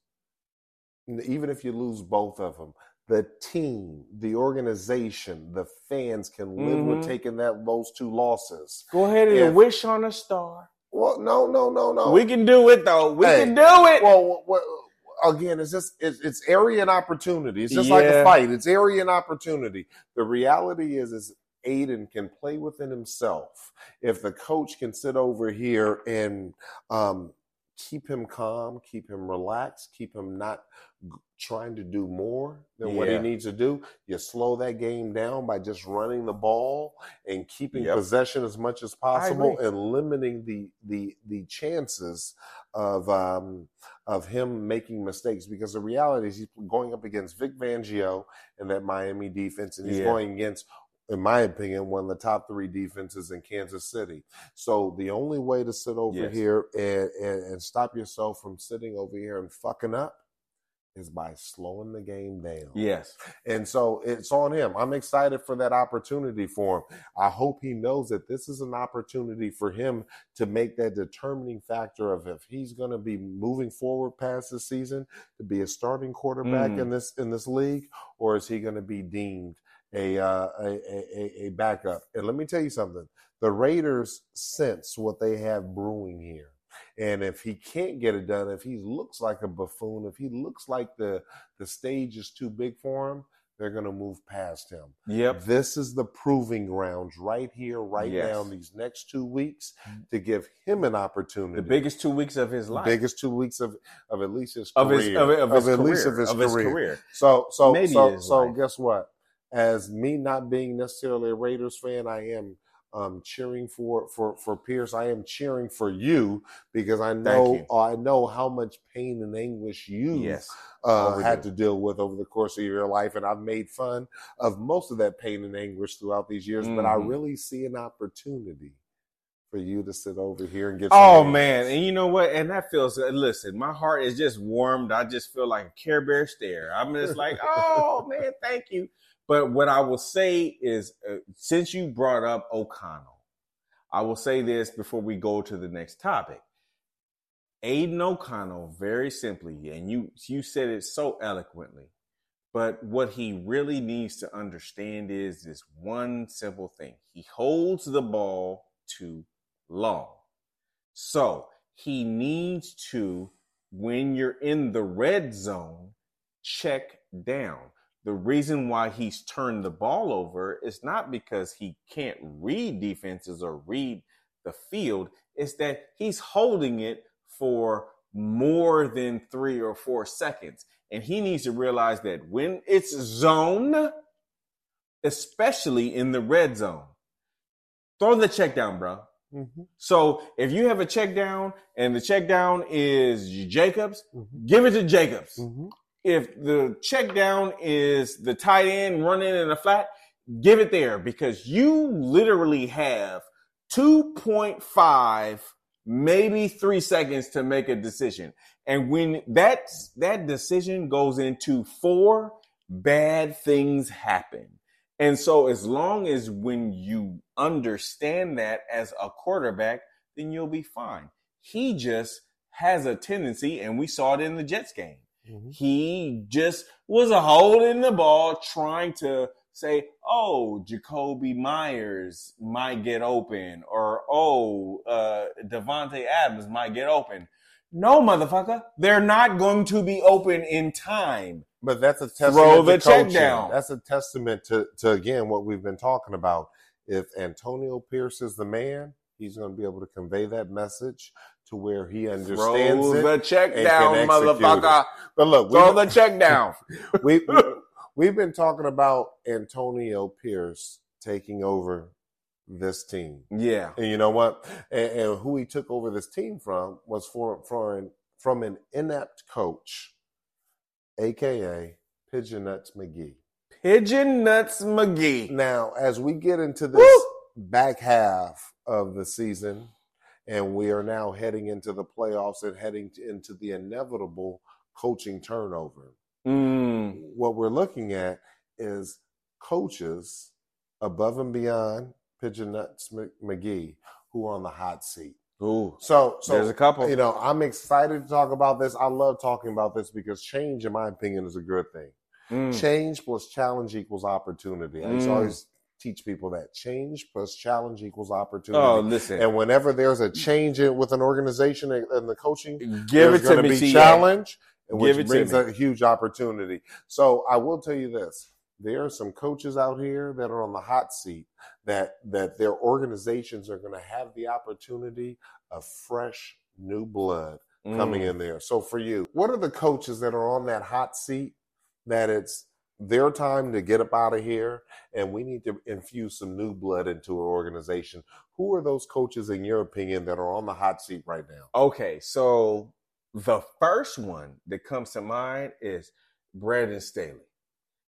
Speaker 2: Even if you lose both of them, the team, the organization, the fans can live with
Speaker 3: Mhm.
Speaker 2: taking that those two losses.
Speaker 3: Go ahead and
Speaker 2: If-
Speaker 3: wish on a star.
Speaker 2: Well, no, no, no, no.
Speaker 3: We can do it though. We
Speaker 2: Hey,
Speaker 3: can do it.
Speaker 2: well, well, again, it's just it's, it's area and opportunity. It's just like a fight. It's area and opportunity. The reality is, is Aiden can play within himself. If the coach can sit over here and um, keep him calm, keep him relaxed, keep him not g- trying to do more than what he needs to do, you slow that game down by just running the ball and keeping
Speaker 3: Yep.
Speaker 2: possession as much as possible and limiting the the the chances of um, of him making mistakes because the reality is he's going up against Vic Fangio and that Miami defense, and he's
Speaker 3: Yeah.
Speaker 2: going against in my opinion, one of the top three defenses in Kansas City. So the only way to sit over
Speaker 3: Yes.
Speaker 2: here and, and, and stop yourself from sitting over here and fucking up is by slowing the game down.
Speaker 3: Yes.
Speaker 2: And so it's on him. I'm excited for that opportunity for him. I hope he knows that this is an opportunity for him to make that determining factor of if he's going to be moving forward past the season to be a starting quarterback
Speaker 3: Mm.
Speaker 2: in this in this league, or is he going to be deemed a, uh, a, a a- backup? And let me tell you something: the Raiders sense what they have brewing here. And if he can't get it done, if he looks like a buffoon, if he looks like the the stage is too big for him, they're going to move past him.
Speaker 3: Yep.
Speaker 2: This is the proving grounds right here, right
Speaker 3: Yes.
Speaker 2: now, these next two weeks to give him an opportunity.
Speaker 3: The biggest two weeks of his life.
Speaker 2: The biggest two weeks of of at least his
Speaker 3: of
Speaker 2: career,
Speaker 3: his of, of his
Speaker 2: at
Speaker 3: career,
Speaker 2: least of his career.
Speaker 3: career.
Speaker 2: So so
Speaker 3: Maybe
Speaker 2: so
Speaker 3: his
Speaker 2: so
Speaker 3: life.
Speaker 2: guess what? As me not being necessarily a Raiders fan, I am um, cheering for for for Pierce. I am cheering for you because I know
Speaker 3: you.
Speaker 2: I know how much pain and anguish you
Speaker 3: Yes.
Speaker 2: uh, had to deal with over the course of your life, and I've made fun of most of that pain and anguish throughout these years. But I
Speaker 3: Mhm.
Speaker 2: really see an opportunity for you to sit over here and get. some
Speaker 3: Oh man, and you know what? And that feels. uh, Listen, my heart is just warmed. I just feel like a Care Bear stare. I'm just like, oh man, thank you. But what I will say is, uh, since you brought up O'Connell, I will say this before we go to the next topic. Aiden O'Connell, very simply, and you you said it so eloquently, but what he really needs to understand is this one simple thing: he holds the ball too long. So he needs to, when you're in the red zone, check down. The reason why he's turned the ball over is not because he can't read defenses or read the field, it's that he's holding it for more than three or four seconds. And he needs to realize that when it's zone, especially in the red zone, throw the check down, bro.
Speaker 2: Mhm,
Speaker 3: So if you have a check down and the check down is Jacobs,
Speaker 2: mhm,
Speaker 3: give it to Jacobs.
Speaker 2: mhm.
Speaker 3: If the check down is the tight end running in a flat, give it there because you literally have 2.5, maybe three seconds to make a decision. And when that, that decision goes into four, bad things happen. And so as long as when you understand that as a quarterback, then you'll be fine. He just has a tendency, and we saw it in the Jets game.
Speaker 2: Mhm.
Speaker 3: He just was a holding the ball, trying to say, "Oh, Jakobi Meyers might get open," or "Oh, uh, Davante Adams might get open." No, motherfucker, they're not going to be open in time.
Speaker 2: But that's a testament
Speaker 3: Throw the
Speaker 2: to
Speaker 3: check down.
Speaker 2: That's a testament to, to again what we've been talking about. If Antonio Pierce is the man, he's going to be able to convey that message to where he understands
Speaker 3: Throw
Speaker 2: it.
Speaker 3: the check down, motherfucker.
Speaker 2: But look,
Speaker 3: Throw
Speaker 2: we,
Speaker 3: the check down.
Speaker 2: we, we've been talking about Antonio Pierce taking over this team.
Speaker 3: yeah.
Speaker 2: And you know what? And, and who he took over this team from was for, for an, from an inept coach, aka Pigeon Nuts McGee.
Speaker 3: Pigeon Nuts McGee.
Speaker 2: Now, as we get into this
Speaker 3: Woo!
Speaker 2: back half of the season, and we are now heading into the playoffs and heading to, into the inevitable coaching turnover,
Speaker 3: Mm.
Speaker 2: what we're looking at is coaches above and beyond Pigeon Nuts McGee who are on the hot seat.
Speaker 3: Ooh.
Speaker 2: So, so
Speaker 3: There's a couple.
Speaker 2: you know, I'm excited to talk about this. I love talking about this because change, in my opinion, is a good thing.
Speaker 3: Mm.
Speaker 2: Change plus challenge equals opportunity. I
Speaker 3: Mm.
Speaker 2: always teach people that change plus challenge equals opportunity.
Speaker 3: Oh, listen.
Speaker 2: and whenever there's a change in, with an organization and the coaching,
Speaker 3: Give it to me,
Speaker 2: be challenge, and
Speaker 3: Give
Speaker 2: which
Speaker 3: it to
Speaker 2: brings a huge opportunity. So I will tell you this: there are some coaches out here that are on the hot seat that that their organizations are going to have the opportunity of fresh new blood coming
Speaker 3: Mm.
Speaker 2: in there. So for you, what are the coaches that are on that hot seat that it's their time to get up out of here and we need to infuse some new blood into our organization? Who are those coaches in your opinion that are on the hot seat right now?
Speaker 3: Okay, so the first one that comes to mind is Brandon Staley.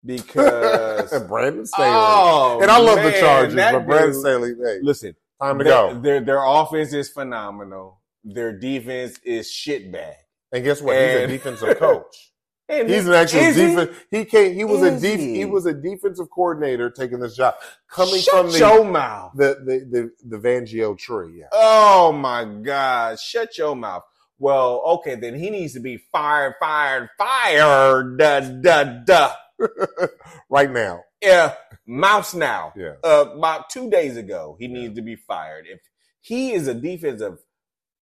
Speaker 3: because
Speaker 2: Brandon Staley.
Speaker 3: oh,
Speaker 2: and I love the Chargers, but Brandon
Speaker 3: dude-
Speaker 2: Staley, hey,
Speaker 3: Listen,
Speaker 2: time to go.
Speaker 3: Their their offense is phenomenal. Their defense is shit shitbag.
Speaker 2: And guess what? He's a defensive coach. He's an actual
Speaker 3: he?
Speaker 2: defense. He came. He was a
Speaker 3: Is
Speaker 2: def,
Speaker 3: he?
Speaker 2: he was a defensive coordinator taking this job, coming
Speaker 3: Shut
Speaker 2: from the,
Speaker 3: your mouth.
Speaker 2: the the the the Fangio tree. Yeah.
Speaker 3: Oh my God! Shut your mouth. Well, okay, then he needs to be fired, fired, fired. Da da da.
Speaker 2: right now.
Speaker 3: Yeah, mouse now.
Speaker 2: Yeah.
Speaker 3: Uh, about two days ago, he needs to be fired. If he is a defensive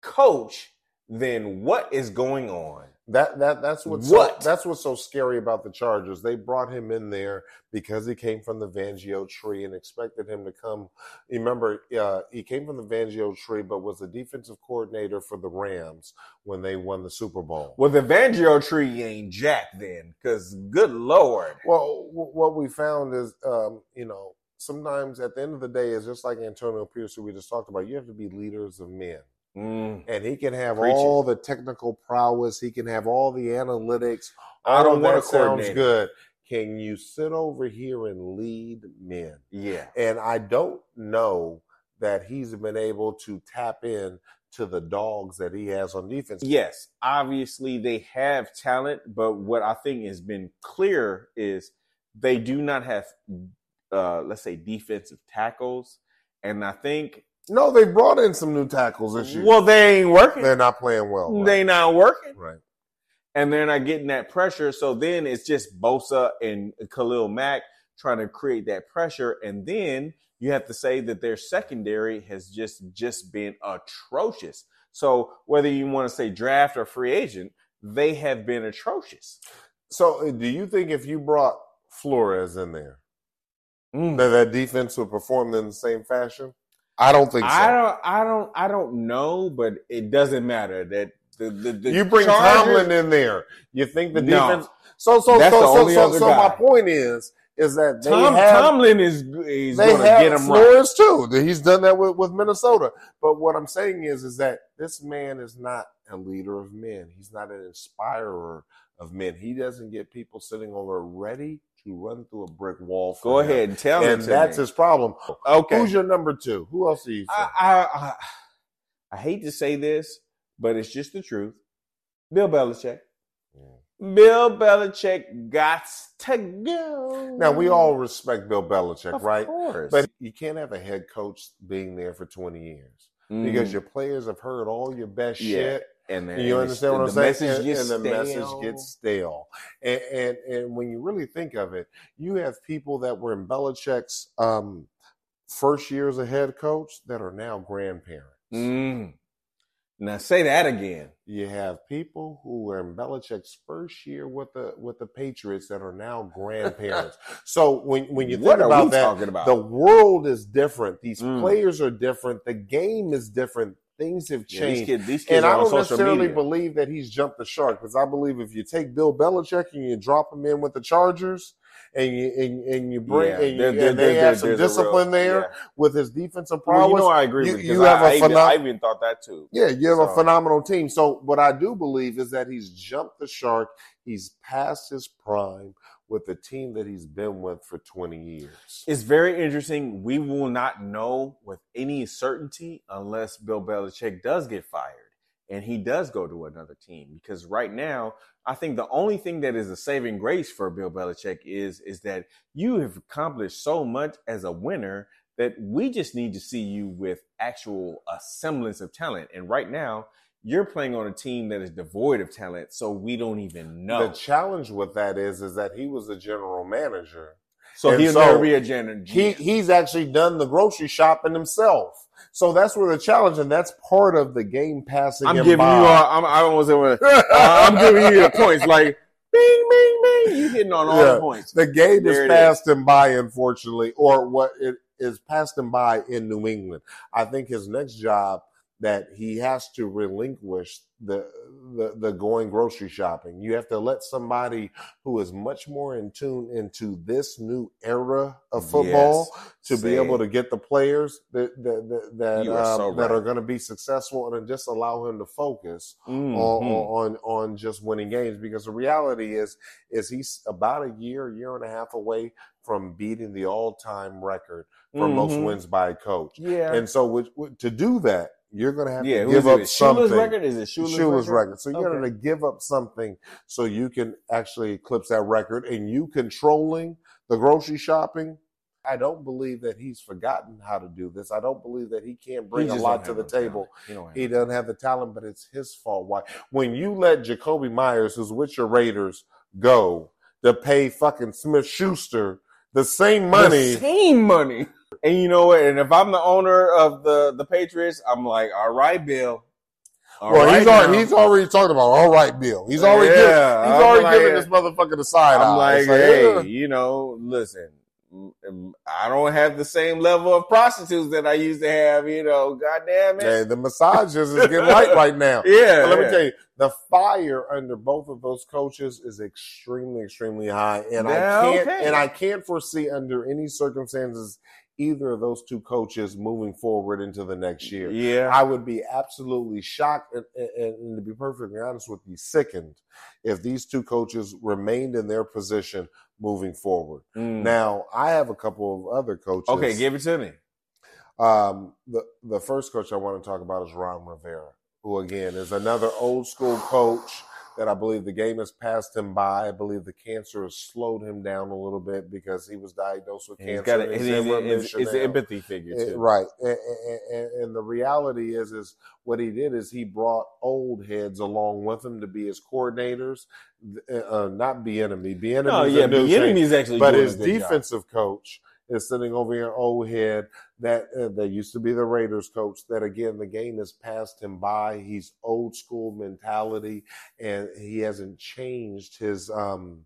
Speaker 3: coach, then what is going on?
Speaker 2: That that that's what's
Speaker 3: What?
Speaker 2: So, that's what's so scary about the Chargers. They brought him in there because he came from the Fangio tree and expected him to come. You remember, uh, he came from the Fangio tree, but was the defensive coordinator for the Rams when they won the Super Bowl.
Speaker 3: Well, the Fangio tree ain't jack then, because good lord.
Speaker 2: Well, w- what we found is, um, you know, sometimes at the end of the day, it's just like Antonio Pierce, who we just talked about. You have to be leaders of men.
Speaker 3: Mm.
Speaker 2: and he can have
Speaker 3: Preach it.
Speaker 2: all the technical prowess. He can have all the analytics.
Speaker 3: I don't want to
Speaker 2: sounds good. Can you sit over here and lead men?
Speaker 3: Yeah.
Speaker 2: And I don't know that he's been able to tap in to the dogs that he has on defense.
Speaker 3: Yes, obviously they have talent, but what I think has been clear is they do not have, uh, let's say, defensive tackles. And I think,
Speaker 2: No, they brought in some new tackles this year.
Speaker 3: well, they ain't working.
Speaker 2: they're not playing well. Right.
Speaker 3: They not working.
Speaker 2: right.
Speaker 3: and they're not getting that pressure. So then it's just Bosa and Khalil Mack trying to create that pressure, and then you have to say that their secondary has just just been atrocious. So whether you want to say draft or free agent, they have been atrocious.
Speaker 2: So, uh, do you think if you brought Flores in there,
Speaker 3: Mm.
Speaker 2: that that defense would perform in the same fashion? I don't think so.
Speaker 3: I don't, I don't, I don't know, but it doesn't matter that the the, the
Speaker 2: you bring
Speaker 3: Chargers-
Speaker 2: Tomlin in there. You think the
Speaker 3: No.
Speaker 2: defense? So so so so so, so my point is is that
Speaker 3: Tom
Speaker 2: have
Speaker 3: Tomlin is is
Speaker 2: they
Speaker 3: going to
Speaker 2: have
Speaker 3: get him right.
Speaker 2: Flores too. He's done that with, with Minnesota. But what I'm saying is is that this man is not a leader of men. He's not an inspirer of men. He doesn't get people sitting over ready to run through a brick wall. For
Speaker 3: Go
Speaker 2: him.
Speaker 3: ahead and tell
Speaker 2: And that's
Speaker 3: me.
Speaker 2: his problem.
Speaker 3: okay.
Speaker 2: Who's your number two? Who else do you think?
Speaker 3: I, I, I I hate to say this, but it's just the truth. Bill Belichick. Bill Belichick got to go.
Speaker 2: now we all respect Bill Belichick,
Speaker 3: of
Speaker 2: right?
Speaker 3: course,
Speaker 2: But you can't have a head coach being there for 20 years because
Speaker 3: Mhm.
Speaker 2: your players have heard all your best
Speaker 3: Yeah.
Speaker 2: shit.
Speaker 3: And then
Speaker 2: You
Speaker 3: and
Speaker 2: understand what
Speaker 3: the
Speaker 2: I'm saying?
Speaker 3: Message
Speaker 2: and,
Speaker 3: gets
Speaker 2: and the message
Speaker 3: stale.
Speaker 2: gets stale. And, and and when you really think of it, you have people that were in Belichick's um, first year as a head coach that are now grandparents.
Speaker 3: Mm. Now say that again.
Speaker 2: You have people who were in Belichick's first year with the with the Patriots that are now grandparents. so when when you think
Speaker 3: what
Speaker 2: about that,
Speaker 3: about?
Speaker 2: the world is different. These
Speaker 3: Mm.
Speaker 2: players are different. The game is different. Things have
Speaker 3: Yeah, these
Speaker 2: changed.
Speaker 3: kids, these kids
Speaker 2: and I don't necessarily
Speaker 3: media.
Speaker 2: believe that he's jumped the shark because I believe if you take Bill Belichick and you drop him in with the Chargers and you and, and you bring
Speaker 3: Yeah,
Speaker 2: and, you,
Speaker 3: there- there-
Speaker 2: and they have some
Speaker 3: a real-
Speaker 2: discipline there
Speaker 3: yeah.
Speaker 2: with his defensive
Speaker 3: Well, you know, I agree
Speaker 2: you-
Speaker 3: with
Speaker 2: you
Speaker 3: you.
Speaker 2: have
Speaker 3: I,
Speaker 2: a phenom-
Speaker 3: I even thought that too.
Speaker 2: yeah, you have
Speaker 3: So-
Speaker 2: a phenomenal team. So what I do believe is that he's jumped the shark. He's past his prime with the team that he's been with for 20 years.
Speaker 3: It's very interesting. We will not know with any certainty unless Bill Belichick does get fired and he does go to another team. Because right now, I think the only thing that is a saving grace for Bill Belichick is is that you have accomplished so much as a winner that we just need to see you with actual a semblance of talent. And right now, you're playing on a team that is devoid of talent, so we don't even know.
Speaker 2: The challenge with that is is that he was a general manager.
Speaker 3: so
Speaker 2: and
Speaker 3: he'll
Speaker 2: so
Speaker 3: never be a general.
Speaker 2: He he's actually done the grocery shopping himself. So that's where the challenge, and that's part of the game passing.
Speaker 3: I'm giving
Speaker 2: by.
Speaker 3: you. I'm, I don't want to say what. Uh, I'm giving you the points. Like, bing, bing, bing. You hitting on all
Speaker 2: Yeah.
Speaker 3: the points.
Speaker 2: the game
Speaker 3: There
Speaker 2: is passed him by, unfortunately, or what it is passed him by in New England. I think his next job that he has to relinquish the, the the going grocery shopping. You have to let somebody who is much more in tune into this new era of football
Speaker 3: Yes.
Speaker 2: to be able to get the players that that that, that,
Speaker 3: are
Speaker 2: um,
Speaker 3: so
Speaker 2: that
Speaker 3: right.
Speaker 2: are going to be successful and just allow him to focus
Speaker 3: Mhm.
Speaker 2: on, on on just winning games because the reality is is he's about a year year and a half away from beating the all-time record for most
Speaker 3: Mhm.
Speaker 2: wins by a coach
Speaker 3: Yeah.
Speaker 2: and so with, with- to do that you're going to have
Speaker 3: yeah.
Speaker 2: to give up
Speaker 3: it?
Speaker 2: something
Speaker 3: Shula's record? Is it Shula's,
Speaker 2: Shula's
Speaker 3: record?
Speaker 2: record. So you're going to give up something so you can actually eclipse that record. And you controlling the grocery shopping, I don't believe that he's forgotten how to do this. I don't believe that he can't
Speaker 3: He
Speaker 2: bring a lot to the table.
Speaker 3: talent. He
Speaker 2: He doesn't have the talent, but it's his fault. Why? When you let Jakobi Meyers, who's with your Raiders, go to pay fucking Smith Schuster the same money.
Speaker 3: The same money. And you know what? And if I'm the owner of the the Patriots, I'm like, all right, Bill. All
Speaker 2: well,
Speaker 3: right
Speaker 2: he's already
Speaker 3: now.
Speaker 2: he's already talking about all right, Bill. He's already
Speaker 3: Yeah,
Speaker 2: giving, he's
Speaker 3: I'm
Speaker 2: already
Speaker 3: like,
Speaker 2: giving this motherfucker the side
Speaker 3: I'm
Speaker 2: eye.
Speaker 3: like, hey,
Speaker 2: yeah.
Speaker 3: you know, listen, I don't have the same level of prostitutes that I used to have. You know, goddamn it.
Speaker 2: Hey, the massages is getting light right now.
Speaker 3: Yeah.
Speaker 2: But let me tell you, the fire under both of those coaches is extremely, extremely high, and
Speaker 3: Yeah,
Speaker 2: I can't
Speaker 3: okay.
Speaker 2: and I can't foresee under any circumstances either of those two coaches moving forward into the next year.
Speaker 3: Yeah.
Speaker 2: I would be absolutely shocked and, and, and to be perfectly honest with you, sickened if these two coaches remained in their position moving forward.
Speaker 3: Mm.
Speaker 2: Now, I have a couple of other coaches.
Speaker 3: okay, give it to me.
Speaker 2: Um, the the first coach I want to talk about is Ron Rivera, who again is another old school coach that I believe the game has passed him by. I believe the cancer has slowed him down a little bit because he was diagnosed with
Speaker 3: He's
Speaker 2: cancer.
Speaker 3: got a, he's,
Speaker 2: he's in
Speaker 3: he's, an empathy figure
Speaker 2: Eh,
Speaker 3: too.
Speaker 2: right, and, and, and the reality is, is what he did is he brought old heads along with him to be his coordinators, uh, not Bieniemy. Be enemy.
Speaker 3: No, yeah, but Bieniemy is actually
Speaker 2: but his
Speaker 3: good job.
Speaker 2: defensive coach is sitting over here, old head that uh, that used to be the Raiders coach. That again, the game has passed him by. He's old school mentality, and he hasn't changed his um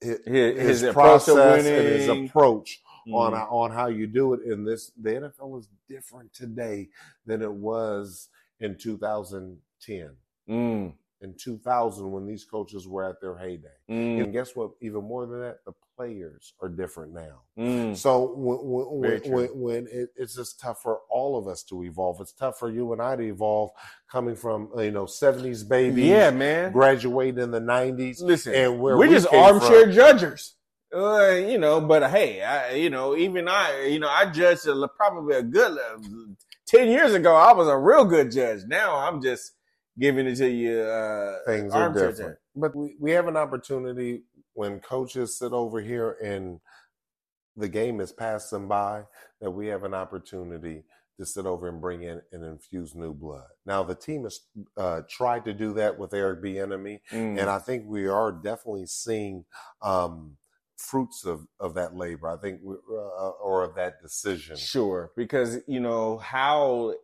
Speaker 2: his,
Speaker 3: His,
Speaker 2: his, process and his approach on
Speaker 3: Mm.
Speaker 2: how- on how you do it. In this, the NFL is different today than it was in 2010.
Speaker 3: Mm.
Speaker 2: In 2000, when these coaches were at their heyday,
Speaker 3: Mm.
Speaker 2: and guess what? Even more than that, the players are different now.
Speaker 3: Mm.
Speaker 2: So when when when, when, it, it's just tough for all of us to evolve. It's tough for you and I to evolve, coming from you know 70s babies,
Speaker 3: Yeah, man.
Speaker 2: Graduating in the 90s,
Speaker 3: Listen,
Speaker 2: and where
Speaker 3: we're
Speaker 2: we
Speaker 3: just armchair
Speaker 2: from.
Speaker 3: judgers. Uh, you know, but hey, I, you know, even I, you know, I judged a, probably a good uh, ten years ago. I was a real good judge. Now I'm just giving it to you. Uh,
Speaker 2: things are different. But we, we have an opportunity when coaches sit over here and the game is passed them by that we have an opportunity to sit over and bring in and infuse new blood. Now the team has uh, tried to do that with Eric Bieniemy,
Speaker 3: Mm.
Speaker 2: and I think we are definitely seeing um, fruits of, of that labor. I think, we, uh, or of that decision.
Speaker 3: Sure, because you know how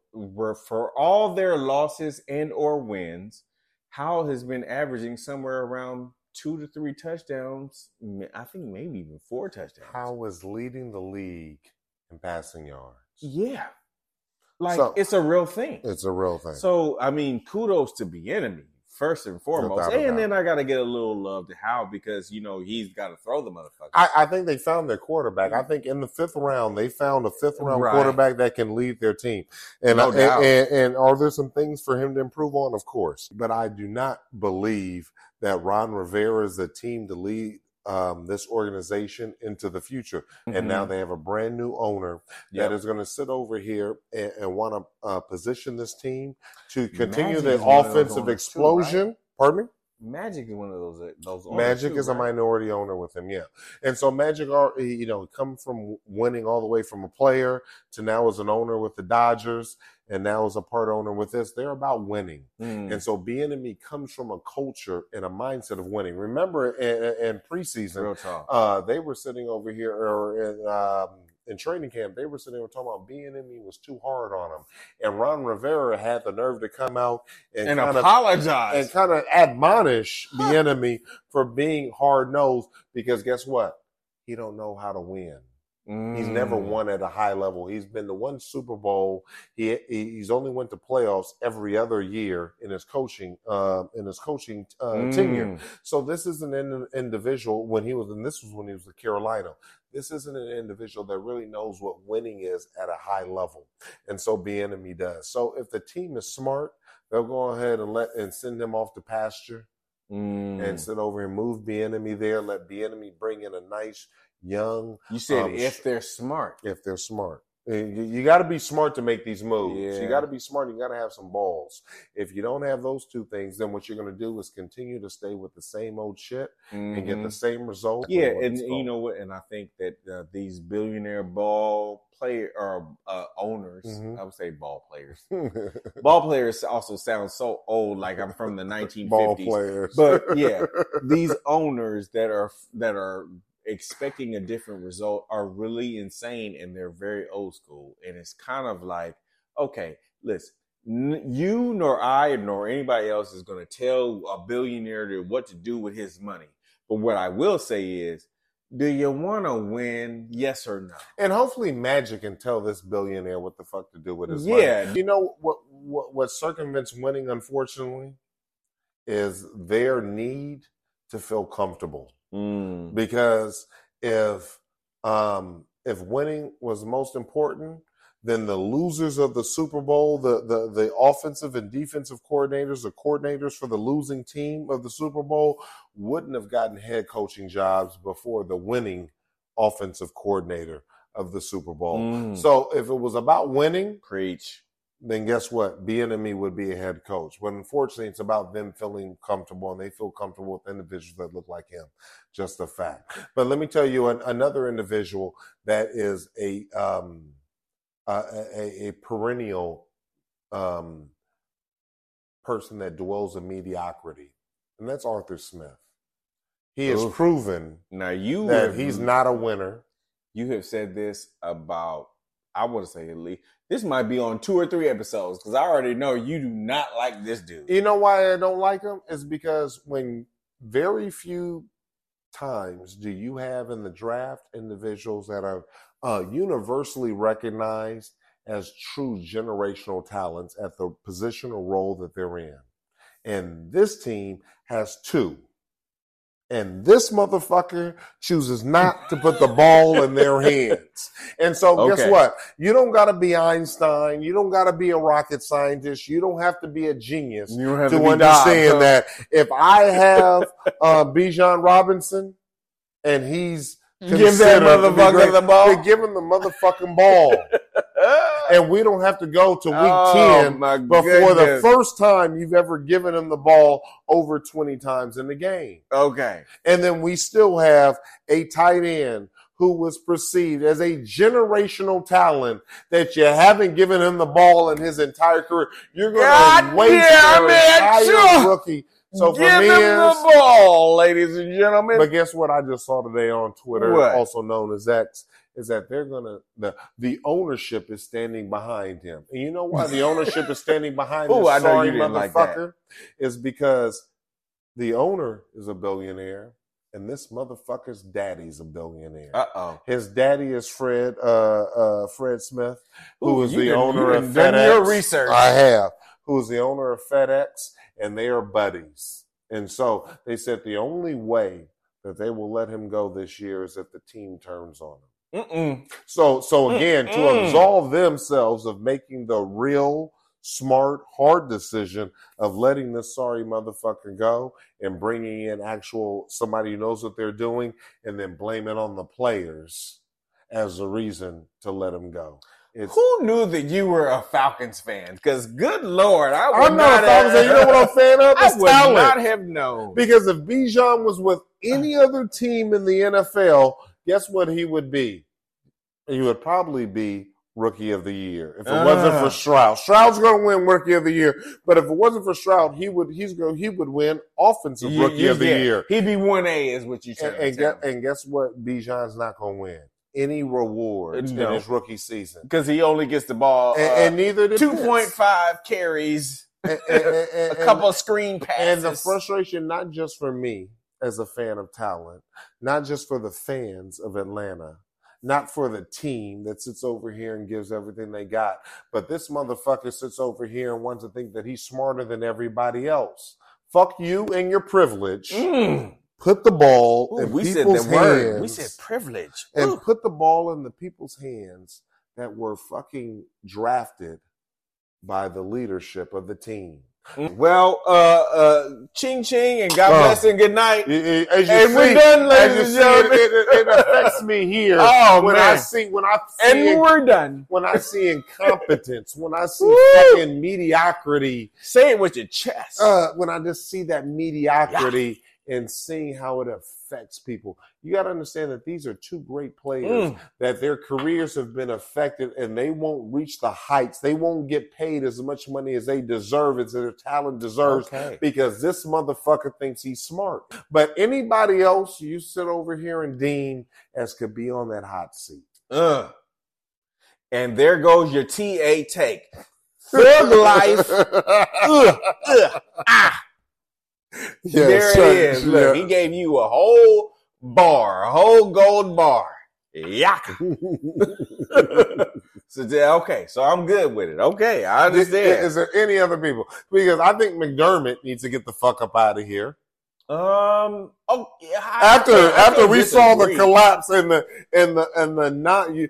Speaker 3: for all their losses and or wins, Howell has been averaging somewhere around two to three touchdowns. I think maybe even four touchdowns.
Speaker 2: How was leading the league in passing yards?
Speaker 3: Yeah, like
Speaker 2: So-
Speaker 3: it's a real thing.
Speaker 2: It's a real thing.
Speaker 3: So I mean, kudos to Bieniemy first and foremost, and then I got to get a little love to Howell because you know he's got to throw the motherfucker.
Speaker 2: I, I think they found their quarterback. I think in the fifth round they found a fifth round
Speaker 3: Right.
Speaker 2: quarterback that can lead their team. And,
Speaker 3: No
Speaker 2: I-
Speaker 3: doubt.
Speaker 2: and and are there some things for him to improve on? Of course, but I do not believe that Ron Rivera is the team to lead um, this organization into the future. And now they have a brand new owner
Speaker 3: Mm-hmm. Yep.
Speaker 2: that is going to sit over here and, and want to uh, position this team to continue
Speaker 3: Magic
Speaker 2: the
Speaker 3: is one of those
Speaker 2: offensive
Speaker 3: owners too,
Speaker 2: explosion. Pardon me.
Speaker 3: Magic is one of those uh, those.
Speaker 2: Magic
Speaker 3: too,
Speaker 2: is a minority owner with him, yeah. And so Magic are you know come from winning all the way from a player to now as an owner with the Dodgers and now as a part owner with this. They're about winning,
Speaker 3: Mm.
Speaker 2: and so Bieniemy comes from a culture and a mindset of winning. Remember in, in preseason, uh, they were sitting over here or in, um, in training camp. They were sitting there talking about Bieniemy was too hard on him, and Ron Rivera had the nerve to come out and,
Speaker 3: and
Speaker 2: kind of
Speaker 3: apologize.
Speaker 2: and kind of admonish Bieniemy for being hard nosed because guess what? He don't know how to win. He's never
Speaker 3: Mm.
Speaker 2: won at a high level. He's been to one Super Bowl. He he- he's only went to playoffs every other year in his coaching uh, in his coaching uh, tenure.
Speaker 3: Mm.
Speaker 2: So this is an in, individual when he was, and this was when he was with Carolina. This isn't an individual that really knows what winning is at a high level, and so Bieniemy does. So if the team is smart, they'll go ahead and let and send him off to pasture
Speaker 3: Mm.
Speaker 2: and sit over and move Bieniemy there. Let Bieniemy bring in a nice young,
Speaker 3: You said
Speaker 2: um,
Speaker 3: if they're smart.
Speaker 2: if they're smart. You, you got to be smart to make these moves.
Speaker 3: Yeah.
Speaker 2: You got to be smart. You got to have some balls. If you don't have those two things, then what you're going to do is continue to stay with the same old shit and get
Speaker 3: Mhm.
Speaker 2: the same result.
Speaker 3: Yeah, and you know what? And I think that uh, these billionaire ball player or uh, owners,
Speaker 2: Mhm.
Speaker 3: I would say ball players. Ball players also sound so old, like I'm from the 1950s.
Speaker 2: ball players.
Speaker 3: But, yeah, These owners that are that are expecting a different result are really insane, and they're very old school. And it's kind of like, okay, listen. n- You nor I nor anybody else is going to tell a billionaire what to do with his money. But what I will say is, do you want to win? Yes or no?
Speaker 2: And hopefully, Magic can tell this billionaire what the fuck to do with his money.
Speaker 3: Yeah.
Speaker 2: You know what? What, what circumvents winning, unfortunately, is their need to feel comfortable.
Speaker 3: Mm.
Speaker 2: Because if um, if winning was most important, then the losers of the Super Bowl, the, the the offensive and defensive coordinators, the coordinators for the losing team of the Super Bowl, wouldn't have gotten head coaching jobs before the winning offensive coordinator of the Super Bowl.
Speaker 3: Mm.
Speaker 2: So if it was about winning,
Speaker 3: Preach.
Speaker 2: Then guess what? Bieniemy would be a head coach. But unfortunately, it's about them feeling comfortable, and they feel comfortable with individuals that look like him. Just a fact. But let me tell you an, another individual that is a um, a, a, a perennial um, person that dwells in mediocrity, and that's Arthur Smith. He has
Speaker 3: Oof.
Speaker 2: proven
Speaker 3: Now you
Speaker 2: that
Speaker 3: have-
Speaker 2: he's not a winner.
Speaker 3: You have said this about, I want to say at least, this might be on two or three episodes because I already know you do not like this dude.
Speaker 2: You know why I don't like him? Is because when very few times do you have in the draft individuals that are uh, universally recognized as true generational talents at the position or role that they're in. And this team has two. And this motherfucker chooses not to put the ball in their hands. And so, guess what? You don't got to be Einstein. You don't got to be a rocket scientist. You don't have to be a genius
Speaker 3: You don't have
Speaker 2: to
Speaker 3: be
Speaker 2: understand
Speaker 3: Dobbs, huh?
Speaker 2: that if I have uh, Bijan Robinson and he's
Speaker 3: Give that
Speaker 2: considered to be
Speaker 3: motherfucker the ball.
Speaker 2: then give him the motherfucking ball, and we don't have to go to week
Speaker 3: oh,
Speaker 2: ten
Speaker 3: my
Speaker 2: before the first time you've ever given him the ball over twenty times in the game,
Speaker 3: Okay.
Speaker 2: and then we still have a tight end. Who was perceived as a generational talent that you haven't given him the ball in his entire career? You're going to waste your entire
Speaker 3: sure.
Speaker 2: rookie. So for
Speaker 3: Give
Speaker 2: me,
Speaker 3: him
Speaker 2: is,
Speaker 3: the ball, ladies and gentlemen.
Speaker 2: but guess what? I just saw today on Twitter,
Speaker 3: What?
Speaker 2: also known as X, is that they're gonna the the ownership is standing behind him, and you know why the ownership is standing behind
Speaker 3: Ooh,
Speaker 2: this sorry
Speaker 3: didn't like
Speaker 2: motherfucker? Is because the owner is a billionaire, and this motherfucker's daddy's a billionaire.
Speaker 3: uh oh.
Speaker 2: His daddy is Fred uh, uh, Fred Smith, who is the owner of
Speaker 3: done your
Speaker 2: FedEx.
Speaker 3: research.
Speaker 2: I have. Who is the owner of FedEx, and they are buddies. And so they said the only way that they will let him go this year is if the team turns on him.
Speaker 3: Mm-mm.
Speaker 2: So, so again, to
Speaker 3: Mm-mm.
Speaker 2: absolve themselves of making the real smart, hard decision of letting this sorry motherfucker go and bringing in actual somebody who knows what they're doing, and then blame it on the players as a reason to let him go. It's
Speaker 3: Who knew that you were a Falcons fan? Because good lord, I would
Speaker 2: I'm not a Falcons fan. You know what I'm a fan of?
Speaker 3: I would
Speaker 2: talent.
Speaker 3: not have known.
Speaker 2: Because if Bijan was with any other team in the NFL, guess what he would be? He would probably be rookie of the year. If it wasn't
Speaker 3: Ah.
Speaker 2: for Stroud. Stroud's gonna win rookie of the year. But if it wasn't for Stroud, he would he's going he would win offensive
Speaker 3: You-
Speaker 2: rookie
Speaker 3: you-
Speaker 2: of the
Speaker 3: yeah,
Speaker 2: year.
Speaker 3: He'd be one A, is what you
Speaker 2: And,
Speaker 3: said.
Speaker 2: and, guess, and guess what? Bijan's not gonna win any rewards
Speaker 3: No.
Speaker 2: in his rookie season.
Speaker 3: because he only gets the ball
Speaker 2: And,
Speaker 3: uh,
Speaker 2: and neither
Speaker 3: two point five carries,
Speaker 2: And- and-
Speaker 3: a couple of screen passes.
Speaker 2: And the frustration, not just for me as a fan of talent, not just for the fans of Atlanta, not for the team that sits over here and gives everything they got, but this motherfucker sits over here and wants to think that he's smarter than everybody else. Fuck you and your privilege.
Speaker 3: Mm.
Speaker 2: Put the ball
Speaker 3: Ooh,
Speaker 2: in
Speaker 3: we said
Speaker 2: people's
Speaker 3: the word.
Speaker 2: hands
Speaker 3: We said privilege.
Speaker 2: and
Speaker 3: Ooh.
Speaker 2: put the ball in the people's hands that were fucking drafted by the leadership of the team.
Speaker 3: Well, uh, uh, ching ching and God
Speaker 2: Oh.
Speaker 3: bless and good night.
Speaker 2: As you
Speaker 3: And we're done, ladies
Speaker 2: as you
Speaker 3: and
Speaker 2: see,
Speaker 3: gentlemen.
Speaker 2: It, it, it affects me here
Speaker 3: Oh,
Speaker 2: when I see when I see
Speaker 3: And we're done.
Speaker 2: when I see incompetence, when I see fucking mediocrity,
Speaker 3: Say it with your chest.
Speaker 2: uh, when I just see that mediocrity and seeing how it affects people. You got to understand that these are two great players
Speaker 3: Mm.
Speaker 2: that their careers have been affected and they won't reach the heights. They won't get paid as much money as they deserve, as their talent deserves.
Speaker 3: Okay.
Speaker 2: Because this motherfucker thinks he's smart. But anybody else you sit over here and deem as could be on that hot seat.
Speaker 3: Uh. And there goes your TA take. Thug life. Ah.
Speaker 2: Yeah,
Speaker 3: there
Speaker 2: sure,
Speaker 3: it is. Look,
Speaker 2: yeah.
Speaker 3: he gave you a whole bar, a whole gold bar. So yeah, okay, so I'm good with it. Okay, I understand.
Speaker 2: is there any other people? Because I think McDermott needs to get the fuck up out of here.
Speaker 3: um. Oh, yeah, I-
Speaker 2: After
Speaker 3: I can't
Speaker 2: after we saw the collapse and the and the and the not you,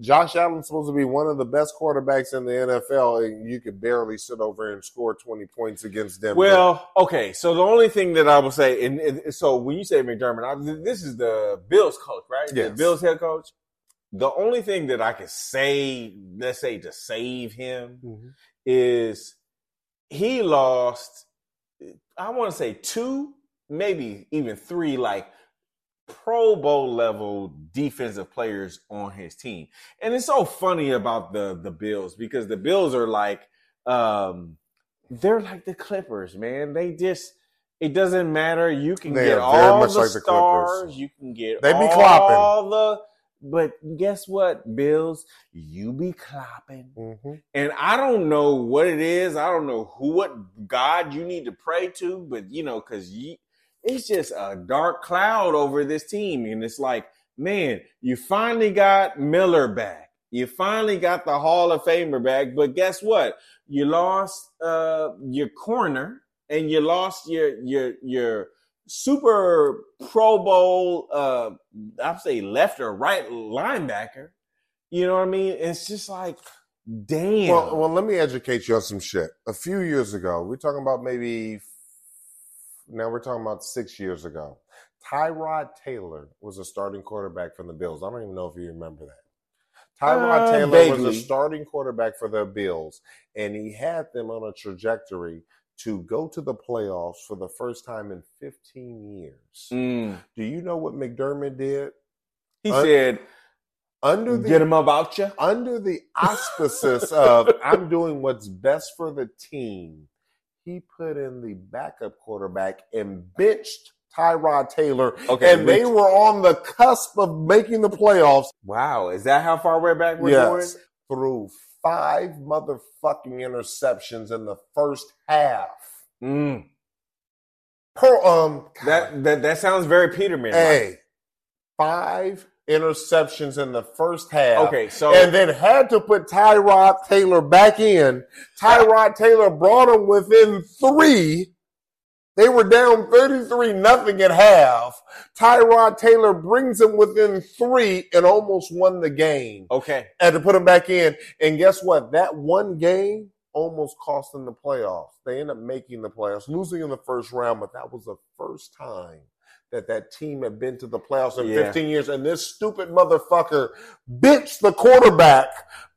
Speaker 2: Josh Allen's supposed to be one of the best quarterbacks in the NFL, and you could barely sit over and score twenty points against Denver.
Speaker 3: Well, okay. So the only thing that I will say, and, and so when you say McDermott, I, this is the Bills coach, right? The Bills head coach. The only thing that I can say, let's say, to save him
Speaker 2: Mhm.
Speaker 3: is he lost. I want to say two, maybe even three, like Pro Bowl level defensive players on his team. And it's so funny about the the Bills because the Bills are like um they're like the Clippers, man. They just it doesn't matter. You can
Speaker 2: They
Speaker 3: get all
Speaker 2: much
Speaker 3: the
Speaker 2: like the Clippers.
Speaker 3: stars. You can get
Speaker 2: They be
Speaker 3: all
Speaker 2: clopping.
Speaker 3: the but guess what, Bills? You be clopping.
Speaker 2: Mhm.
Speaker 3: And I don't know what it is. I don't know who, what God you need to pray to, but you know, because it's just a dark cloud over this team, and it's like, man, you finally got Miller back. You finally got the Hall of Famer back, but guess what? You lost uh, your corner, and you lost your your your Super Pro Bowl. Uh, I'd say left or right linebacker. You know what I mean? It's just like, damn.
Speaker 2: Well, well, let me educate you on some shit. A few years ago, we're talking about maybe. Now we're talking about six years ago. Tyrod Taylor was a starting quarterback from the Bills. I don't even know if you remember that. Tyrod
Speaker 3: Uh,
Speaker 2: Taylor was a starting quarterback for the Bills, and he had them on a trajectory to go to the playoffs for the first time in 15 years.
Speaker 3: Mm.
Speaker 2: Do you know what McDermott did?
Speaker 3: He
Speaker 2: Un-
Speaker 3: said,
Speaker 2: Under the
Speaker 3: "Get him about you."
Speaker 2: under the auspices of I'm doing what's best for the team, he put in the backup quarterback and benched Tyrod Taylor.
Speaker 3: Okay,
Speaker 2: and they were on the cusp of making the playoffs.
Speaker 3: Wow, is that how far way back we're
Speaker 2: Yes.
Speaker 3: going?
Speaker 2: Threw five motherfucking interceptions in the first half.
Speaker 3: Mm.
Speaker 2: Per um
Speaker 3: That that that sounds very Peterman.
Speaker 2: hey, five interceptions in the first half.
Speaker 3: Okay, so
Speaker 2: and then had to put Tyrod Taylor back in. Tyrod Taylor brought him within three. They were down 33 nothing at half. Tyrod Taylor brings him within three and almost won the game.
Speaker 3: okay,
Speaker 2: Had to put him back in. And guess what? That one game almost cost them the playoffs. They end up making the playoffs, losing in the first round, but that was the first time that that team had been to the playoffs in
Speaker 3: Yeah.
Speaker 2: 15 years. And this stupid motherfucker benched the quarterback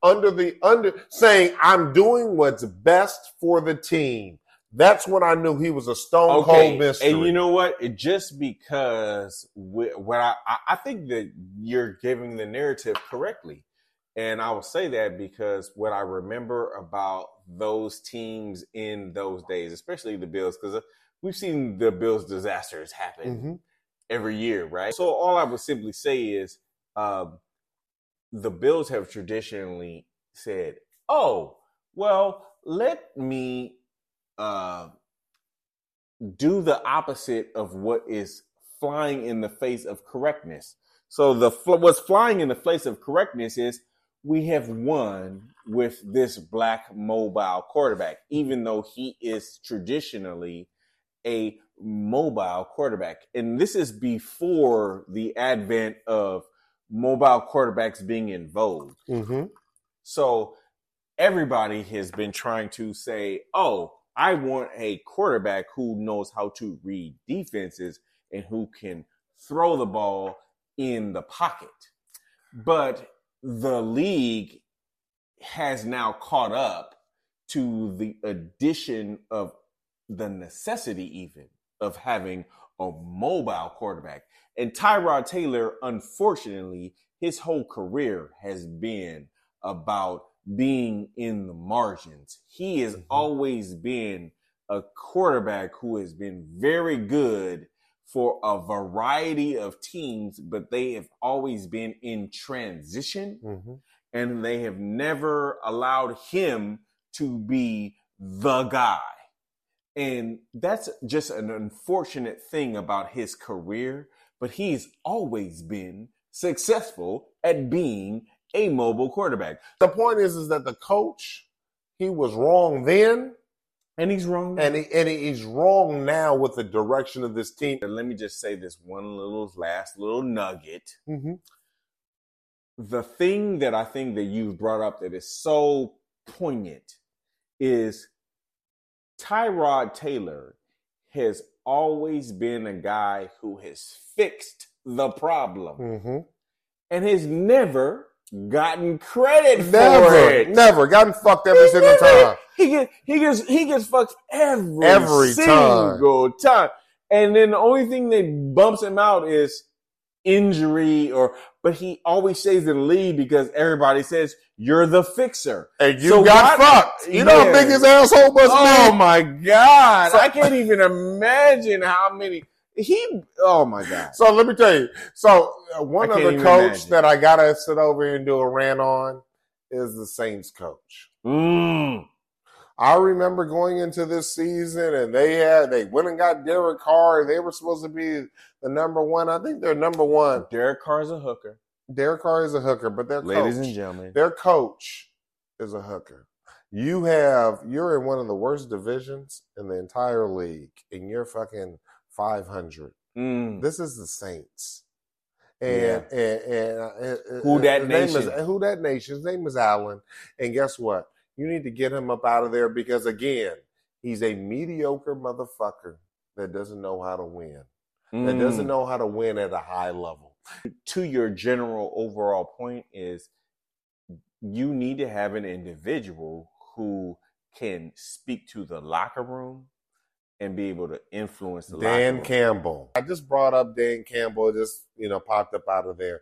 Speaker 2: under the under saying, I'm doing what's best for the team. That's when I knew he was a stone
Speaker 3: okay.
Speaker 2: cold mystery.
Speaker 3: And you know what? It just because what I I- I think that you're giving the narrative correctly, and I will say that because what I remember about those teams in those days, especially the Bills, because uh, we've seen the Bills disasters happen.
Speaker 2: Mhm.
Speaker 3: every year, right? So all I would simply say is um, the Bills have traditionally said, "Oh, well, let me uh, do the opposite of what is flying in the face of correctness." So the what's flying in the face of correctness is we have won with this black mobile quarterback, even though he is traditionally a mobile quarterback. And this is before the advent of mobile quarterbacks being in vogue.
Speaker 2: Mm-hmm.
Speaker 3: So everybody has been trying to say, oh, I want a quarterback who knows how to read defenses and who can throw the ball in the pocket. But the league has now caught up to the addition of the necessity, even of having a mobile quarterback. And Tyrod Taylor, unfortunately, his whole career has been about being in the margins. He has mm-hmm. always been a quarterback who has been very good for a variety of teams, but they have always been in transition mm-hmm. and they have never allowed him to be the guy. And that's just an unfortunate thing about his career, but he's always been successful at being a mobile quarterback.
Speaker 2: The point is, is that the coach, he was wrong then.
Speaker 3: And he's wrong.
Speaker 2: Now. And he, and he's wrong now with the direction of this team.
Speaker 3: And let me just say this one little last little nugget. Mm-hmm. The thing that I think that you've brought up that is so poignant is Tyrod Taylor has always been a guy who has fixed the problem mm-hmm. and has never gotten credit
Speaker 2: never,
Speaker 3: for it.
Speaker 2: Never gotten fucked every
Speaker 3: he
Speaker 2: single
Speaker 3: never,
Speaker 2: time.
Speaker 3: He gets he gets he gets fucked every every single time. time. And then the only thing that bumps him out is injury or but he always stays in the lead because everybody says you're the fixer.
Speaker 2: And you so got what, fucked. You yeah. know how big his asshole must
Speaker 3: oh be. Oh my god. So, I can't even imagine how many he, oh my god!
Speaker 2: So let me tell you. So uh, one of the coach imagine. that I gotta sit over here and do a rant on is the Saints coach.
Speaker 3: Mm.
Speaker 2: I remember going into this season and they had they went and got Derek Carr. They were supposed to be the number one. I think they're number one.
Speaker 3: Derek Carr is a hooker.
Speaker 2: Derek Carr is a hooker, but their
Speaker 3: ladies
Speaker 2: coach,
Speaker 3: and gentlemen,
Speaker 2: their coach is a hooker. You have you're in one of the worst divisions in the entire league, and you're fucking 500.
Speaker 3: Mm.
Speaker 2: This is the Saints. And, yeah. and, and, uh,
Speaker 3: and, who that nation?
Speaker 2: Is, who that nation? His name is Allen. And guess what? You need to get him up out of there because again, he's a mediocre motherfucker that doesn't know how to win. Mm. That doesn't mm. know how to win at a high level.
Speaker 3: To your general overall point is you need to have an individual who can speak to the locker room and be able to influence the
Speaker 2: Dan Campbell. I just brought up Dan Campbell, just you know, popped up out of there.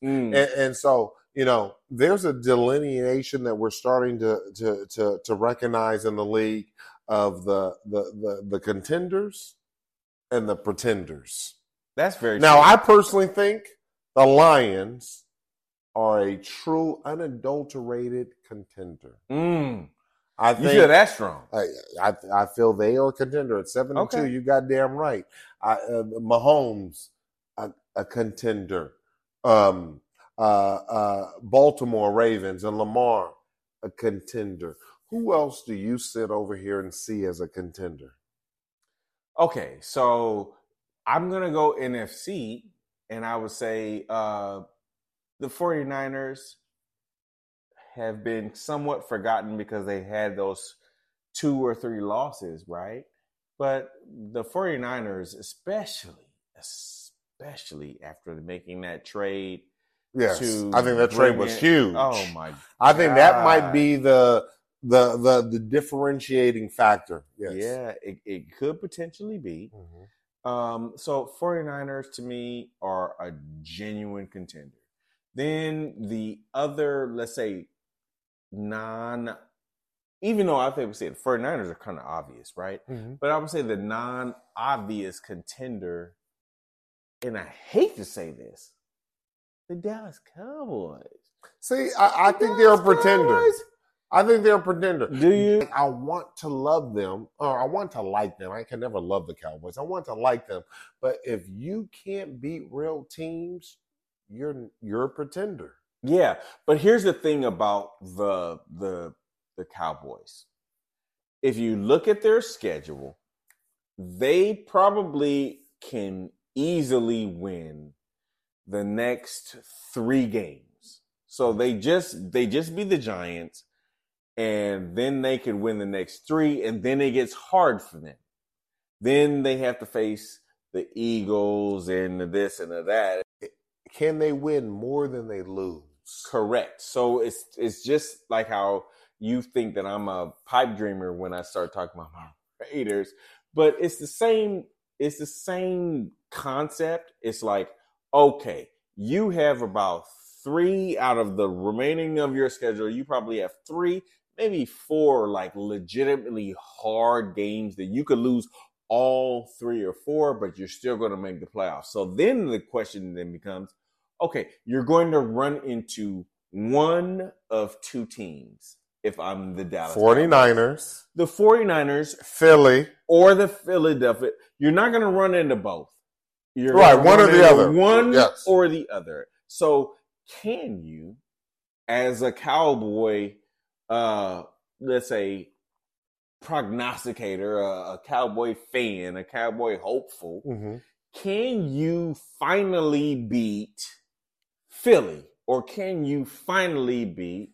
Speaker 2: And, mm. and, and, so, you know, there's a delineation that we're starting to to to, to recognize in the league of the, the the the contenders and the pretenders.
Speaker 3: That's very
Speaker 2: now. True. I personally think the Lions are a true unadulterated contender.
Speaker 3: Mm.
Speaker 2: I think,
Speaker 3: you feel that strong.
Speaker 2: I, I, I feel they are a contender at seven and okay. two. You got damn right. I, uh, Mahomes a, a contender. Um, uh, uh, Baltimore Ravens and Lamar a contender. Who else do you sit over here and see as a contender?
Speaker 3: Okay, so I'm gonna go NFC, and I would say uh, the 49ers have been somewhat forgotten because they had those two or three losses, right? But the 49ers, especially, especially after making that trade.
Speaker 2: Yes, I think that trade was huge.
Speaker 3: Oh my!
Speaker 2: I think that might be the the the the differentiating factor. Yes.
Speaker 3: Yeah, it, it could potentially be. Mm-hmm. Um, so 49ers to me are a genuine contender. Then the other, let's say, non even though I think we say the 49ers are kind of obvious, right? Mm-hmm. But I would say the non obvious contender, and I hate to say this, the Dallas Cowboys.
Speaker 2: See, I, I the think they're a pretender. Cowboys. I think they're a pretender.
Speaker 3: Do you?
Speaker 2: I want to love them, or I want to like them. I can never love the Cowboys. I want to like them. But if you can't beat real teams, you're you're a pretender.
Speaker 3: Yeah, but here's the thing about the the the Cowboys. If you look at their schedule, they probably can easily win the next 3 games. So they just they just be the Giants and then they could win the next 3 and then it gets hard for them. Then they have to face the Eagles and the this and the that.
Speaker 2: Can they win more than they lose?
Speaker 3: Correct. So it's it's just like how you think that I'm a pipe dreamer when I start talking about my Raiders, but it's the same. It's the same concept. It's like okay, you have about three out of the remaining of your schedule. You probably have three, maybe four, like legitimately hard games that you could lose all three or four, but you're still going to make the playoffs. So then the question then becomes okay, you're going to run into one of two teams if I'm the Dallas
Speaker 2: 49ers,
Speaker 3: the 49ers,
Speaker 2: Philly,
Speaker 3: or the Philadelphia. You're not going to run into both. You're
Speaker 2: Right, one or the other.
Speaker 3: One
Speaker 2: Yes.
Speaker 3: or the other. So can you, as a cowboy, uh, let's say prognosticator, a, a cowboy fan, a cowboy hopeful,
Speaker 2: Mhm.
Speaker 3: can you finally beat Philly or can you finally beat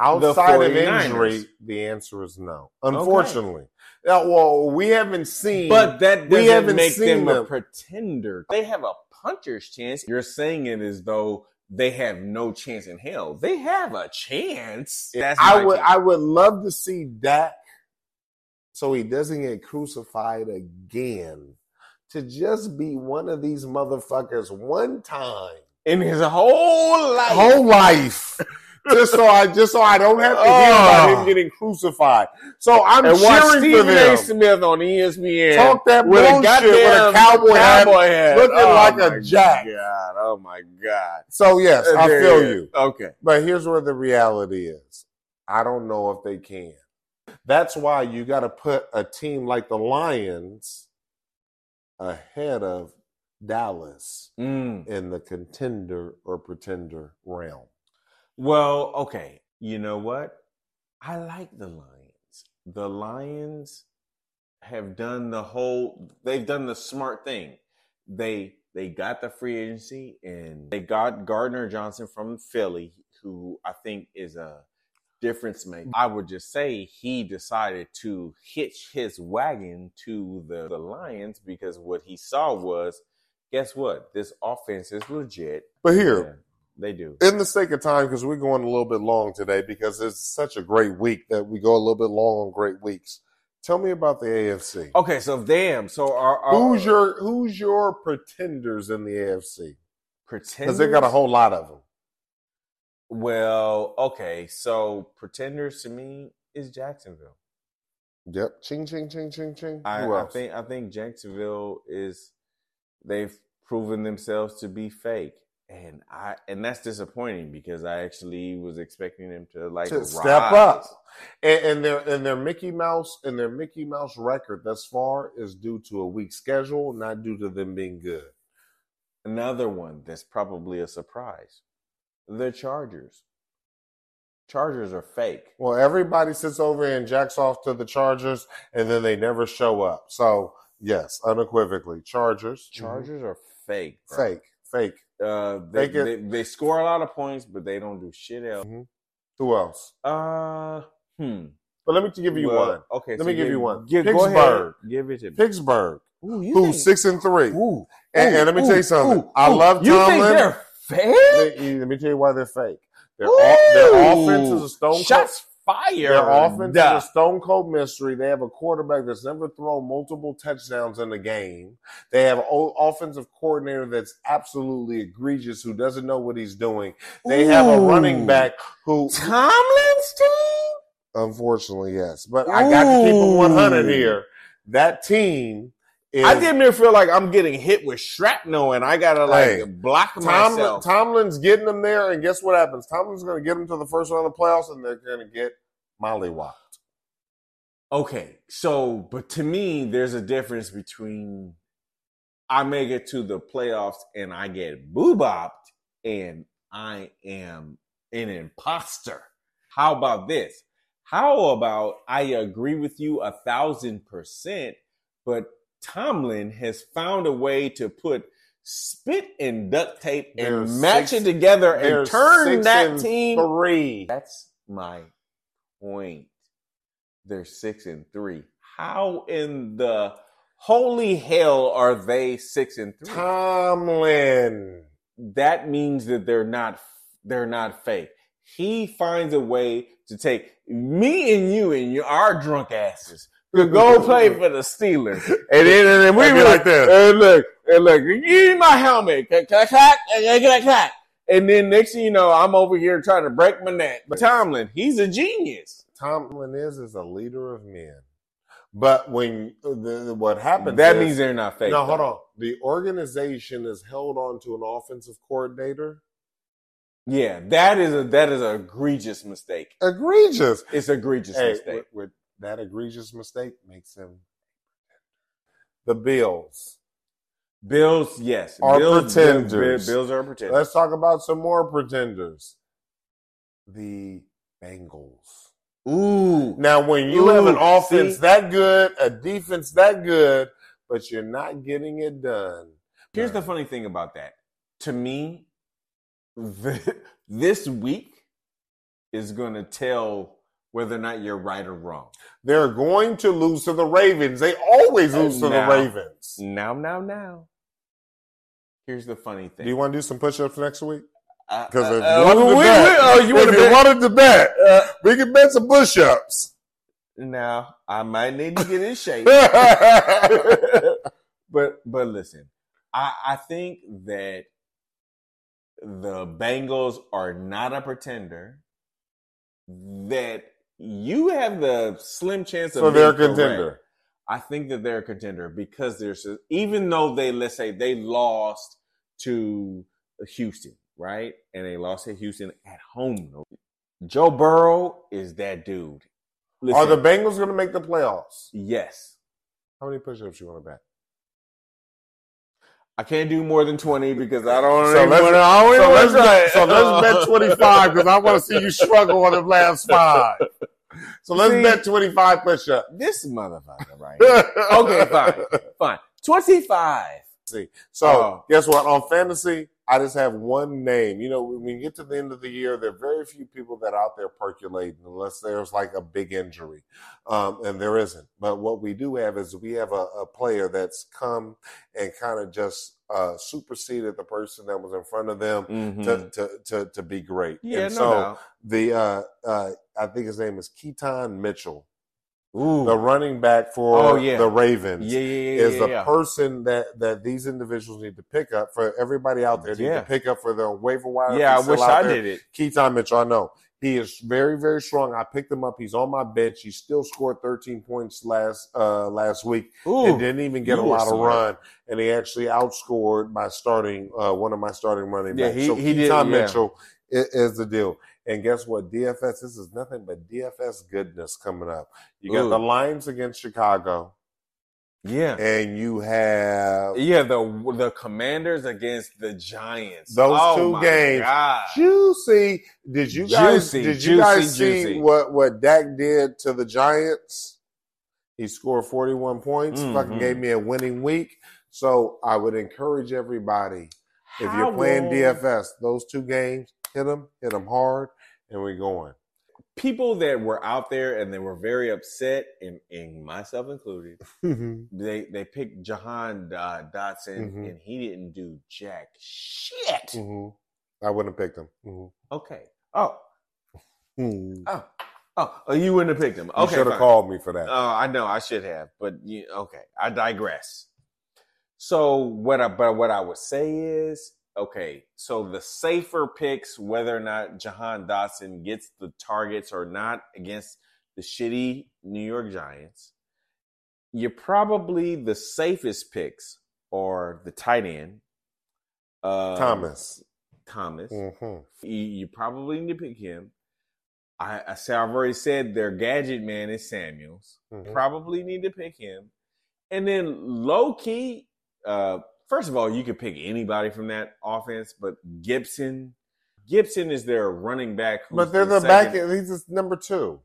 Speaker 2: outside of
Speaker 3: 49ers.
Speaker 2: injury, the answer is no. Unfortunately, now, well, we haven't seen.
Speaker 3: but that
Speaker 2: we
Speaker 3: doesn't
Speaker 2: haven't
Speaker 3: make
Speaker 2: seen
Speaker 3: them a pretender they have a puncher's chance you're saying it as though they have no chance in hell they have a chance That's
Speaker 2: I would,
Speaker 3: take.
Speaker 2: I would love to see Dak, so he doesn't get crucified again, to just be one of these motherfuckers one time,
Speaker 3: in his whole life
Speaker 2: whole life. just so I just so I don't have to hear about
Speaker 3: Oh.
Speaker 2: him getting crucified. So I'm
Speaker 3: and
Speaker 2: cheering for
Speaker 3: A.
Speaker 2: them.
Speaker 3: Smith on ESPN
Speaker 2: Talk that
Speaker 3: with a
Speaker 2: bullshit
Speaker 3: goddamn
Speaker 2: with a cowboy, hat.
Speaker 3: cowboy hat,
Speaker 2: looking
Speaker 3: Oh
Speaker 2: like a jack.
Speaker 3: God, oh my god!
Speaker 2: So yes, I feel you.
Speaker 3: Okay,
Speaker 2: But here's where the reality is. I don't know if they can. That's why you got to put a team like the Lions ahead of Dallas
Speaker 3: Mm.
Speaker 2: in the contender or pretender realm.
Speaker 3: Well, okay. You know what? I like the Lions. The Lions have done the whole they've done the smart thing. They they got the free agency and they got Gardner Johnson from Philly, who I think is a difference maker. I would just say he decided to hitch his wagon to the, the Lions because what he saw was guess what? This offense is legit.
Speaker 2: But here,
Speaker 3: they do.
Speaker 2: in the sake of time, because we're going a little bit long today, because it's such a great week that we go a little bit long on great weeks. Tell me about the AFC.
Speaker 3: Okay, so damn. So our, our
Speaker 2: Who's your Who's your pretenders in the AFC?
Speaker 3: pretenders?
Speaker 2: Because they got a whole lot of them.
Speaker 3: Well, okay. So pretenders to me is Jacksonville.
Speaker 2: Yep. Ching, ching, ching, ching, ching.
Speaker 3: I, I think I think Jacksonville is they've proven themselves to be fake, and I and that's disappointing because I actually was expecting them to like
Speaker 2: to step up. And, and their and their Mickey Mouse and their Mickey Mouse record thus far is due to a weak schedule, not due to them being good.
Speaker 3: Another one that's probably a surprise: the Chargers. Chargers are fake.
Speaker 2: Well, everybody sits over and jacks off to the Chargers, and then they never show up. So yes, unequivocally, Chargers,
Speaker 3: Chargers are fake. Bro.
Speaker 2: fake, fake.
Speaker 3: Uh, they,
Speaker 2: They
Speaker 3: they, they score a lot of points, but they don't do shit else.
Speaker 2: Who else?
Speaker 3: Uh, hmm.
Speaker 2: But let me give you
Speaker 3: Well,
Speaker 2: one.
Speaker 3: Okay,
Speaker 2: Let me give you one.
Speaker 3: Give.
Speaker 2: Pittsburgh.
Speaker 3: Give it to me.
Speaker 2: Pittsburgh,
Speaker 3: Ooh,
Speaker 2: who's six and three.
Speaker 3: Ooh,
Speaker 2: And,
Speaker 3: ooh,
Speaker 2: and let me
Speaker 3: ooh,
Speaker 2: tell you something. I love
Speaker 3: You think they're fake?
Speaker 2: Let let me tell you why they're fake. Their, their offense is a stone cold.
Speaker 3: Shots fired.
Speaker 2: Their offense
Speaker 3: Duh.
Speaker 2: is a stone cold mystery. They have a quarterback that's never thrown multiple touchdowns in a game. They have an offensive coordinator that's absolutely egregious who doesn't know what he's doing. They have a running back who,
Speaker 3: Tomlin's team.
Speaker 2: unfortunately, yes, but I got to keep it 100 here. That team is
Speaker 3: I damn near feel like I'm getting hit with shrapnel, and I gotta like
Speaker 2: Hey,
Speaker 3: block
Speaker 2: Tomlin,
Speaker 3: myself.
Speaker 2: Tomlin's getting them there, and guess what happens? Tomlin's to get them to the first round of the playoffs, and they're to get mollywopped.
Speaker 3: Okay, so but to me, there's a difference between I make it to the playoffs and I get boobopped, and I am an imposter. How about this? How about I agree with you a thousand percent, but Tomlin has found a way to put spit and duct tape and match
Speaker 2: six-
Speaker 3: it together and turn that team.
Speaker 2: Three.
Speaker 3: That's my point. They're six and three. How in the holy hell are they six and three?
Speaker 2: Tomlin.
Speaker 3: that means that they're not they're not fake. He finds a way to take me and you and you, our drunk asses to go play for the Steelers, and then, and then we
Speaker 2: I'd be
Speaker 3: were
Speaker 2: like this.
Speaker 3: And look, and look, give me my helmet, clack, clack, clack, clack, clack, clack. And then next thing you know, I'm over here trying to break my neck. But Tomlin, he's a genius.
Speaker 2: Tomlin is is a leader of men. But when uh, the, what happens
Speaker 3: that
Speaker 2: is-
Speaker 3: means they're not fake.
Speaker 2: no, hold on. The organization is held on to an offensive coordinator.
Speaker 3: Yeah, that is a that is an egregious mistake.
Speaker 2: Egregious.
Speaker 3: It's egregious
Speaker 2: Hey,
Speaker 3: mistake.
Speaker 2: with, with that egregious mistake makes him the Bills.
Speaker 3: Bills, yes,
Speaker 2: Are
Speaker 3: Bills,
Speaker 2: pretenders.
Speaker 3: Bills, Bills are pretenders.
Speaker 2: Let's talk about some more pretenders. The Bengals.
Speaker 3: Ooh,
Speaker 2: Now, when you have an offense
Speaker 3: see?
Speaker 2: that good, a defense that good, but you're not getting it done.
Speaker 3: here's the funny thing about that. To me, the, this week is going to tell whether or not you're right or wrong.
Speaker 2: They're going to lose to the Ravens. They always lose to the Ravens.
Speaker 3: Now, now, now. Here's the funny thing.
Speaker 2: Do you want to do some push-ups next week?
Speaker 3: Uh,
Speaker 2: Because if,
Speaker 3: uh,
Speaker 2: you
Speaker 3: uh,
Speaker 2: wanted to
Speaker 3: we- we- oh, you
Speaker 2: if
Speaker 3: want
Speaker 2: you
Speaker 3: to
Speaker 2: wanted to bet,
Speaker 3: Uh,
Speaker 2: we can bet some push-ups.
Speaker 3: now, I might need to get in shape. But but listen, I, I think that the Bengals are not a pretender. That you have the slim chance of
Speaker 2: so they're a
Speaker 3: being correct.
Speaker 2: contender.
Speaker 3: I think that they're a contender because there's even though they let's say they lost to Houston, right? And they lost to Houston at home. Joe Burrow is that dude.
Speaker 2: Are the Bengals going to make the playoffs?
Speaker 3: yes.
Speaker 2: How many push-ups you want to bet?
Speaker 3: I can't do more than twenty because I don't.
Speaker 2: So let's,
Speaker 3: wanna-
Speaker 2: so let's, so let's bet 25 because I want to see you struggle on the last five. So let's
Speaker 3: See?
Speaker 2: bet 25 push-ups.
Speaker 3: This motherfucker, right? okay, fine, fine. Twenty-five.
Speaker 2: See. So
Speaker 3: Oh.
Speaker 2: guess what? On fantasy, I just have one name. You know, when you get to the end of the year, there are very few people that are out there percolating unless there's like a big injury. Um, and there isn't. But what we do have is we have a, a player that's come and kind of just uh, superseded the person that was in front of them to, to, to, to be great.
Speaker 3: Mm-hmm. yeah,
Speaker 2: and
Speaker 3: no
Speaker 2: so
Speaker 3: doubt.
Speaker 2: the uh, uh, I think his name is Keaton Mitchell,
Speaker 3: Ooh,
Speaker 2: the running back for
Speaker 3: Oh, yeah.
Speaker 2: the Ravens
Speaker 3: yeah, yeah, yeah,
Speaker 2: is the
Speaker 3: yeah.
Speaker 2: person that that these individuals need to pick up for everybody out there need
Speaker 3: Yeah.
Speaker 2: to pick up for their waiver wire.
Speaker 3: yeah, I wish I
Speaker 2: there.
Speaker 3: did it.
Speaker 2: Keaton Mitchell, I know he is very very strong. I picked him up. He's on my bench. He still scored 13 points last uh last week
Speaker 3: Ooh,
Speaker 2: and didn't even get a lot of run. And he actually outscored my starting uh one of my starting running
Speaker 3: Yeah,
Speaker 2: backs.
Speaker 3: he-
Speaker 2: so
Speaker 3: he did,
Speaker 2: Keaton
Speaker 3: yeah.
Speaker 2: Mitchell is, is the deal. And guess what? DFS, this is nothing but DFS goodness coming up. You got
Speaker 3: Ooh.
Speaker 2: the Lions against Chicago,
Speaker 3: yeah.
Speaker 2: and you have
Speaker 3: Yeah, the the Commanders against the Giants.
Speaker 2: Those
Speaker 3: Oh
Speaker 2: two games.
Speaker 3: God.
Speaker 2: Juicy. Did you guys
Speaker 3: Juicy,
Speaker 2: did you guys see
Speaker 3: juicy.
Speaker 2: what what Dak did to the Giants? He scored 41 points,
Speaker 3: Mhm.
Speaker 2: fucking gave me a winning week. So I would encourage everybody if
Speaker 3: How
Speaker 2: you're playing DFS, those two games, hit them, hit them hard, and we're going.
Speaker 3: people that were out there and they were very upset, and, and myself included, they they picked Jahan uh, Dotson,
Speaker 2: Mhm.
Speaker 3: and he didn't do jack shit.
Speaker 2: Mhm. I wouldn't have picked him. Mhm.
Speaker 3: Okay. Oh,
Speaker 2: You
Speaker 3: oh, oh, oh, you wouldn't have picked him. Okay,
Speaker 2: should have called me for that.
Speaker 3: Oh, I know I should have, but you, okay, I digress. So what I but what I would say is okay. So the safer picks, whether or not Jahan Dotson gets the targets or not against the shitty New York Giants, you're probably the safest picks or the tight end, uh,
Speaker 2: Thomas.
Speaker 3: Thomas.
Speaker 2: Mhm.
Speaker 3: You, you probably need to pick him. I, I say I've already said their gadget man is Samuels.
Speaker 2: Mhm.
Speaker 3: Probably need to pick him. And then low key, uh, first of all, you could pick anybody from that offense, but Gibson, Gibson is their running back. who's
Speaker 2: But they're the, back. He's just number two.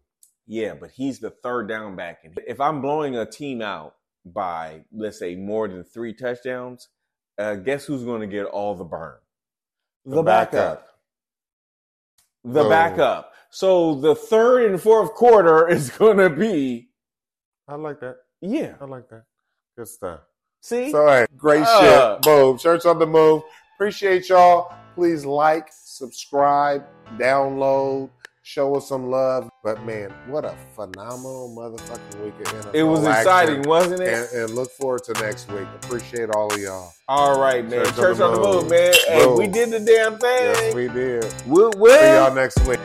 Speaker 3: Yeah, but he's the third down back. And if I'm blowing a team out by, let's say, more than three touchdowns, uh, guess who's going to get all the burn? The, backup. The
Speaker 2: Oh.
Speaker 3: backup. So the third and fourth quarter is going to be,
Speaker 2: I like that.
Speaker 3: yeah.
Speaker 2: I like that. Good stuff.
Speaker 3: See?
Speaker 2: So, hey, great
Speaker 3: Uh.
Speaker 2: shit. Boom. Church on the move. Appreciate y'all. Please like, subscribe, download, show us some love. But man, what a phenomenal motherfucking week of NFL
Speaker 3: it was exciting, wasn't it?
Speaker 2: And, and look forward to next week. Appreciate all of y'all.
Speaker 3: All right, man.
Speaker 2: Church on the
Speaker 3: on the
Speaker 2: move.
Speaker 3: move, man. Hey, we did the damn thing.
Speaker 2: Yes, we did.
Speaker 3: We'll
Speaker 2: See y'all next week.